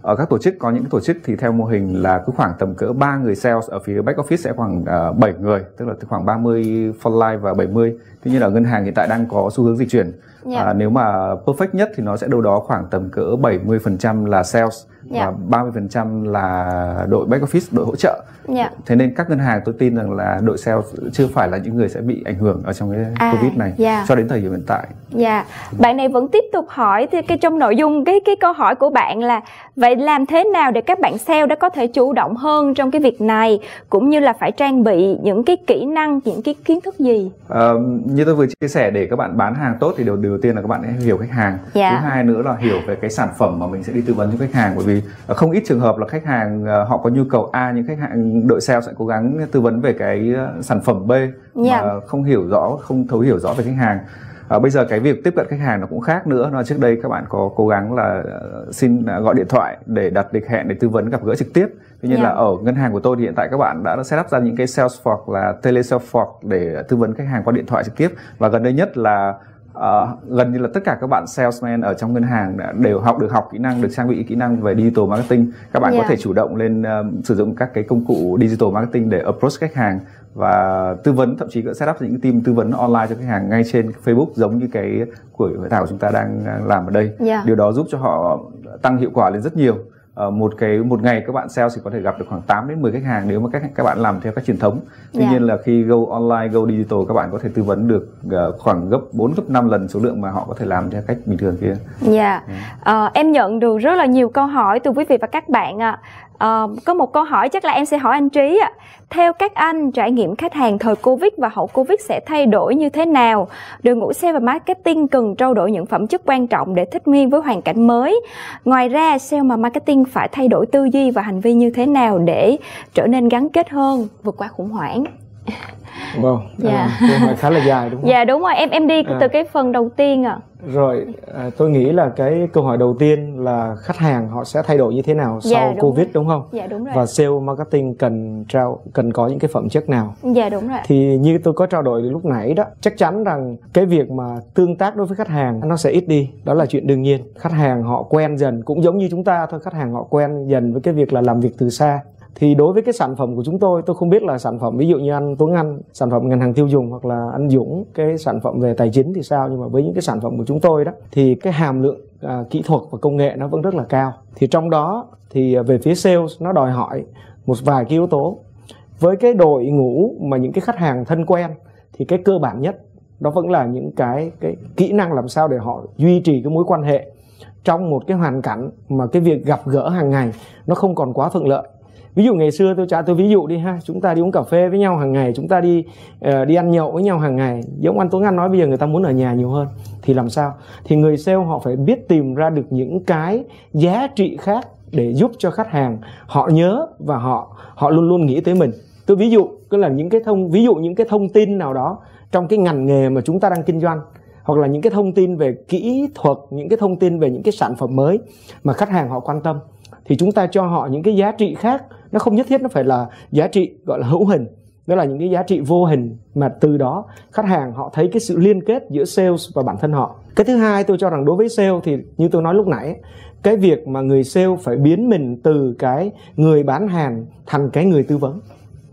ở các tổ chức có những tổ chức thì theo mô hình là cứ khoảng tầm cỡ 3 người sales ở phía back office sẽ khoảng uh, 7 người tức là khoảng 30 frontline và 70 tuy nhiên ở ngân hàng hiện tại đang có xu hướng dịch chuyển yeah. Dạ. à, nếu mà perfect nhất thì nó sẽ đâu đó khoảng tầm cỡ 70% là sales yeah. và 30% là đội back office đội hỗ trợ yeah. thế nên các ngân hàng tôi tin rằng là đội sales chưa phải là những người sẽ bị ảnh hưởng ở trong cái à, covid này yeah. cho đến thời điểm hiện tại dạ yeah. bạn này vẫn tiếp tục hỏi thì cái trong nội dung cái cái câu hỏi của bạn là vậy làm thế nào để các bạn sale đã có thể chủ động hơn trong cái việc này cũng như là phải trang bị những cái kỹ năng những cái kiến thức gì à, như tôi vừa chia sẻ để các bạn bán hàng tốt thì điều đầu tiên là các bạn hãy hiểu khách hàng yeah. thứ hai nữa là hiểu về cái sản phẩm mà mình sẽ đi tư vấn cho khách hàng bởi vì không ít trường hợp là khách hàng ờ, họ có nhu cầu a nhưng khách hàng đội sale sẽ cố gắng tư vấn về cái ờ, sản phẩm b yeah. mà không hiểu rõ không thấu hiểu rõ về khách hàng à, bây giờ cái việc tiếp cận khách hàng nó cũng khác nữa. Nó trước đây các bạn có cố gắng là xin gọi điện thoại để đặt lịch hẹn để tư vấn gặp gỡ trực tiếp. Tuy nhiên yeah. là ở ngân hàng của tôi thì hiện tại các bạn đã set up ra những cái sales force là tele sales force để tư vấn khách hàng qua điện thoại trực tiếp. Và gần đây nhất là uh, gần như là tất cả các bạn salesman ở trong ngân hàng đều học được học kỹ năng được trang bị kỹ năng về digital marketing các bạn yeah. có thể chủ động lên uh, sử dụng các cái công cụ digital marketing để approach khách hàng và tư vấn thậm chí có set up những team tư vấn online cho khách hàng ngay trên Facebook giống như cái của hội thảo chúng ta đang làm ở đây yeah. điều đó giúp cho họ tăng hiệu quả lên rất nhiều uh, một cái một ngày các bạn sales thì có thể gặp được khoảng 8 đến 10 khách hàng nếu mà các các bạn làm theo cách truyền thống. Tuy yeah. Dạ. nhiên là khi go online, go digital các bạn có thể tư vấn được uh, khoảng gấp 4 gấp 5 lần số lượng mà họ có thể làm theo cách bình thường kia. Dạ. Yeah. Yeah. Uh, em nhận được rất là nhiều câu hỏi từ quý vị và các bạn ạ. À. À, có một câu hỏi chắc là em sẽ hỏi anh Trí ạ. Theo các anh, trải nghiệm khách hàng thời Covid và hậu Covid sẽ thay đổi như thế nào? Đội ngũ sale và marketing cần trao đổi những phẩm chất quan trọng để thích nghi với hoàn cảnh mới. Ngoài ra, sale và marketing phải thay đổi tư duy và hành vi như thế nào để trở nên gắn kết hơn, vượt qua khủng hoảng? Wow, (laughs) dạ. À, khá là dài đúng không? Dạ đúng rồi, em em đi à. từ cái phần đầu tiên ạ. À. Rồi, à, tôi nghĩ là cái câu hỏi đầu tiên là khách hàng họ sẽ thay đổi như thế nào dạ, sau đúng Covid rồi. đúng không? Dạ đúng rồi. Và sale marketing cần trao cần có những cái phẩm chất nào? Dạ đúng rồi. Thì như tôi có trao đổi lúc nãy đó, chắc chắn rằng cái việc mà tương tác đối với khách hàng nó sẽ ít đi, đó là chuyện đương nhiên. Khách hàng họ quen dần cũng giống như chúng ta thôi, khách hàng họ quen dần với cái việc là làm việc từ xa thì đối với cái sản phẩm của chúng tôi tôi không biết là sản phẩm ví dụ như anh Tuấn Anh sản phẩm ngân hàng tiêu dùng hoặc là anh Dũng cái sản phẩm về tài chính thì sao? Nhưng mà với những cái sản phẩm của chúng tôi đó thì cái hàm lượng à, kỹ thuật và công nghệ nó vẫn rất là cao. Thì trong đó thì à, về phía sales nó đòi hỏi một vài cái yếu tố. Với cái đội ngũ mà những cái khách hàng thân quen thì cái cơ bản nhất đó vẫn là những cái cái kỹ năng làm sao để họ duy trì cái mối quan hệ trong một cái hoàn cảnh mà cái việc gặp gỡ hàng ngày nó không còn quá thuận lợi ví dụ ngày xưa tôi trả tôi ví dụ đi ha chúng ta đi uống cà phê với nhau hàng ngày chúng ta đi uh, đi ăn nhậu với nhau hàng ngày. Giống anh Tuấn Anh nói bây giờ người ta muốn ở nhà nhiều hơn thì làm sao? Thì người sale họ phải biết tìm ra được những cái giá trị khác để giúp cho khách hàng họ nhớ và họ họ luôn luôn nghĩ tới mình. Tôi ví dụ tức là những cái thông ví dụ những cái thông tin nào đó trong cái ngành nghề mà chúng ta đang kinh doanh hoặc là những cái thông tin về kỹ thuật những cái thông tin về những cái sản phẩm mới mà khách hàng họ quan tâm thì chúng ta cho họ những cái giá trị khác nó không nhất thiết nó phải là giá trị, gọi là hữu hình. Đó là những cái giá trị vô hình mà từ đó khách hàng họ thấy cái sự liên kết giữa sales và bản thân họ. Cái thứ hai tôi cho rằng đối với sale thì như tôi nói lúc nãy, cái việc mà người sale phải biến mình từ cái người bán hàng thành cái người tư vấn.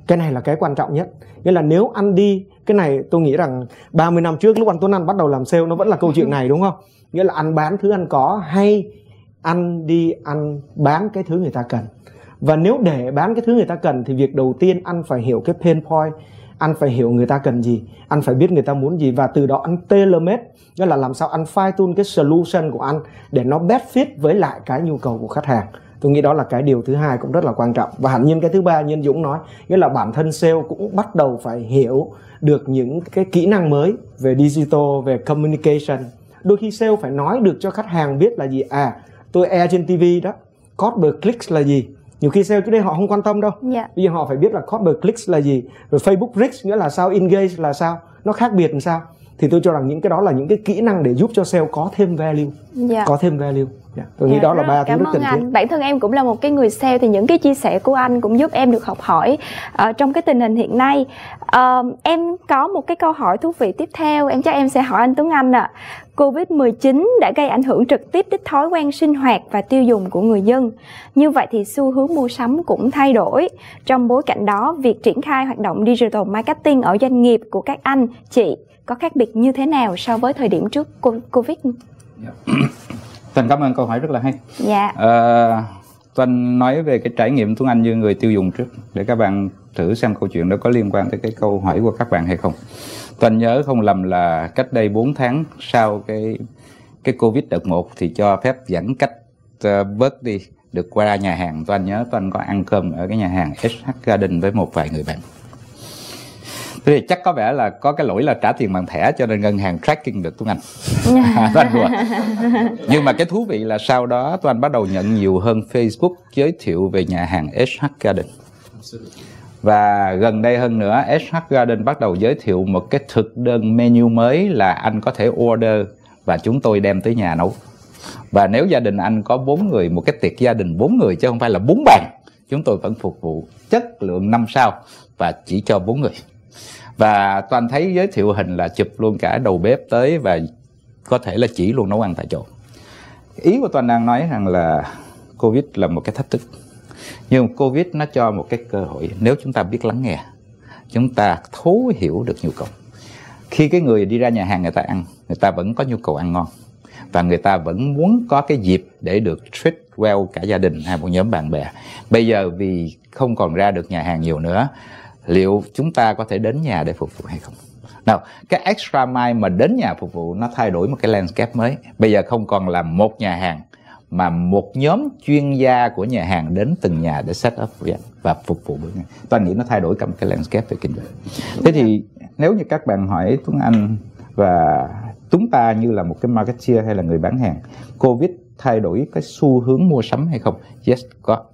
Cái này là cái quan trọng nhất. Nghĩa là nếu anh đi, cái này tôi nghĩ rằng 30 năm trước lúc anh Tuấn Anh bắt đầu làm sale nó vẫn là câu chuyện này, đúng không? Nghĩa là anh bán thứ anh có hay anh đi anh bán cái thứ người ta cần và nếu để bán cái thứ người ta cần thì việc đầu tiên anh phải hiểu cái pain point, anh phải hiểu người ta cần gì, anh phải biết người ta muốn gì và từ đó anh tailor made. Nghĩa là làm sao anh fine tune cái solution của anh để nó best fit với lại cái nhu cầu của khách hàng. Tôi nghĩ đó là cái điều thứ hai cũng rất là quan trọng. Và hẳn nhiên cái thứ ba nhân dũng nói, nghĩa là bản thân sale cũng bắt đầu phải hiểu được những cái kỹ năng mới về digital, về communication. Đôi khi sale phải nói được cho khách hàng biết là gì? À tôi e trên tv đó cost per click là gì? Nhiều khi sale trước đây họ không quan tâm đâu yeah. Dạ. bây giờ họ phải biết là cost per click là gì rồi facebook reach nghĩa là sao engage là sao nó khác biệt làm sao thì tôi cho rằng những cái đó là những cái kỹ năng để giúp cho sale có thêm value dạ. có thêm value Yeah, tôi nghĩ Dạ, đó là ba thứ rất cần thiết. Bản thân em cũng là một cái người sale thì những cái chia sẻ của anh cũng giúp em được học hỏi ờ, trong cái tình hình hiện nay. Ờ, em có một cái câu hỏi thú vị tiếp theo, em chắc em sẽ hỏi anh Tuấn Anh ạ. Covid-19 đã gây ảnh hưởng trực tiếp đến thói quen sinh hoạt và tiêu dùng của người dân. Như vậy thì xu hướng mua sắm cũng thay đổi. Trong bối cảnh đó, việc triển khai hoạt động digital marketing ở doanh nghiệp của các anh, chị có khác biệt như thế nào so với thời điểm trước co- Covid? (coughs) Tuấn cảm ơn câu hỏi rất là hay. Dạ. Ờ, Tuấn nói về cái trải nghiệm Tuấn Anh như người tiêu dùng trước để các bạn thử xem câu chuyện đó có liên quan tới cái câu hỏi của các bạn hay không. Tuấn nhớ không lầm là cách đây 4 tháng sau cái cái Covid đợt 1 thì cho phép giãn cách ờ, bớt đi được qua nhà hàng. Tuấn nhớ Tuấn có ăn cơm ở cái nhà hàng SH Garden với một vài người bạn. Thế thì chắc có vẻ là có cái lỗi là trả tiền bằng thẻ cho nên ngân hàng tracking được Tuấn Anh. (laughs) Tuấn đùa. Nhưng mà cái thú vị là sau đó Tuấn bắt đầu nhận nhiều hơn Facebook giới thiệu về nhà hàng SH Garden. Và gần đây hơn nữa SH Garden bắt đầu giới thiệu một cái thực đơn menu mới là anh có thể order và chúng tôi đem tới nhà nấu. Và nếu gia đình anh có bốn người, một cái tiệc gia đình bốn người chứ không phải là bốn bàn, chúng tôi vẫn phục vụ chất lượng năm sao và chỉ cho bốn người. Và toàn thấy giới thiệu hình là chụp luôn cả đầu bếp tới và có thể là chỉ luôn nấu ăn tại chỗ. Ý của toàn đang nói rằng là Covid là một cái thách thức. Nhưng Covid nó cho một cái cơ hội nếu chúng ta biết lắng nghe, chúng ta thấu hiểu được nhu cầu. Khi cái người đi ra nhà hàng người ta ăn, người ta vẫn có nhu cầu ăn ngon và người ta vẫn muốn có cái dịp để được treat well cả gia đình hay một nhóm bạn bè. Bây giờ vì không còn ra được nhà hàng nhiều nữa, liệu chúng ta có thể đến nhà để phục vụ hay không? Nào, cái extra mile mà đến nhà phục vụ nó thay đổi một cái landscape mới. Bây giờ không còn là một nhà hàng mà một nhóm chuyên gia của nhà hàng đến từng nhà để set up và phục vụ bữa ăn. Tôi nghĩ nó thay đổi cả một cái landscape về kinh doanh. Thế thì nếu như các bạn hỏi Tuấn Anh và chúng ta như là một cái marketeer hay là người bán hàng, Covid thay đổi cái xu hướng mua sắm hay không? Yes, có.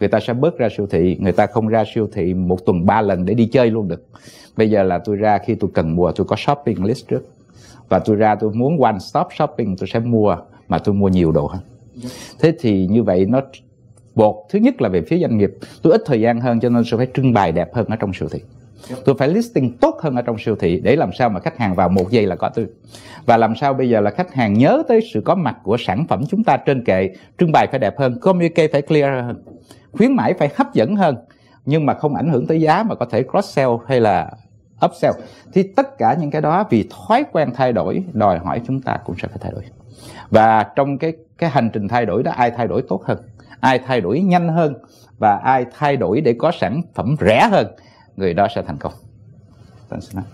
Người ta sẽ bớt ra siêu thị, người ta không ra siêu thị một tuần ba lần để đi chơi luôn được. Bây giờ là tôi ra khi tôi cần mua, tôi có shopping list trước. Và tôi ra tôi muốn one stop shopping, tôi sẽ mua mà tôi mua nhiều đồ hơn. Thế thì như vậy nó buộc thứ nhất là về phía doanh nghiệp tôi ít thời gian hơn cho nên tôi phải trưng bày đẹp hơn ở trong siêu thị tôi phải listing tốt hơn ở trong siêu thị để làm sao mà khách hàng vào một giây là có tôi và làm sao bây giờ là khách hàng nhớ tới sự có mặt của sản phẩm chúng ta trên kệ, trưng bày phải đẹp hơn, communicate phải clear hơn, khuyến mãi phải hấp dẫn hơn, nhưng mà không ảnh hưởng tới giá mà có thể cross sell hay là upsell. Thì tất cả những cái đó vì thói quen thay đổi, đòi hỏi chúng ta cũng sẽ phải thay đổi. Và trong cái cái hành trình thay đổi đó, ai thay đổi tốt hơn? Ai thay đổi nhanh hơn? Và ai thay đổi để có sản phẩm rẻ hơn? Người đó sẽ thành công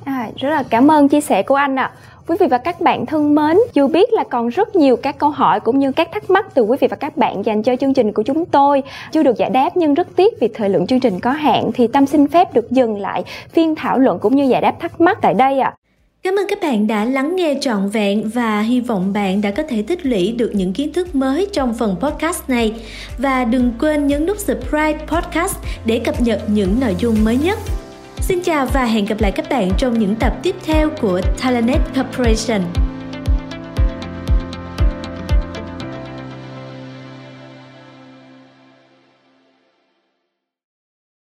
À, rất là cảm ơn chia sẻ của anh ạ. À. Quý vị và các bạn thân mến, dù biết là còn rất nhiều các câu hỏi cũng như các thắc mắc từ quý vị và các bạn dành cho chương trình của chúng tôi chưa được giải đáp nhưng rất tiếc vì thời lượng chương trình có hạn thì Tâm xin phép được dừng lại phiên thảo luận cũng như giải đáp thắc mắc tại đây ạ. À. Cảm ơn các bạn đã lắng nghe trọn vẹn và hy vọng bạn đã có thể tích lũy được những kiến thức mới trong phần podcast này. Và đừng quên nhấn nút subscribe podcast để cập nhật những nội dung mới nhất. Xin chào và hẹn gặp lại các bạn trong những tập tiếp theo của Talanet Corporation.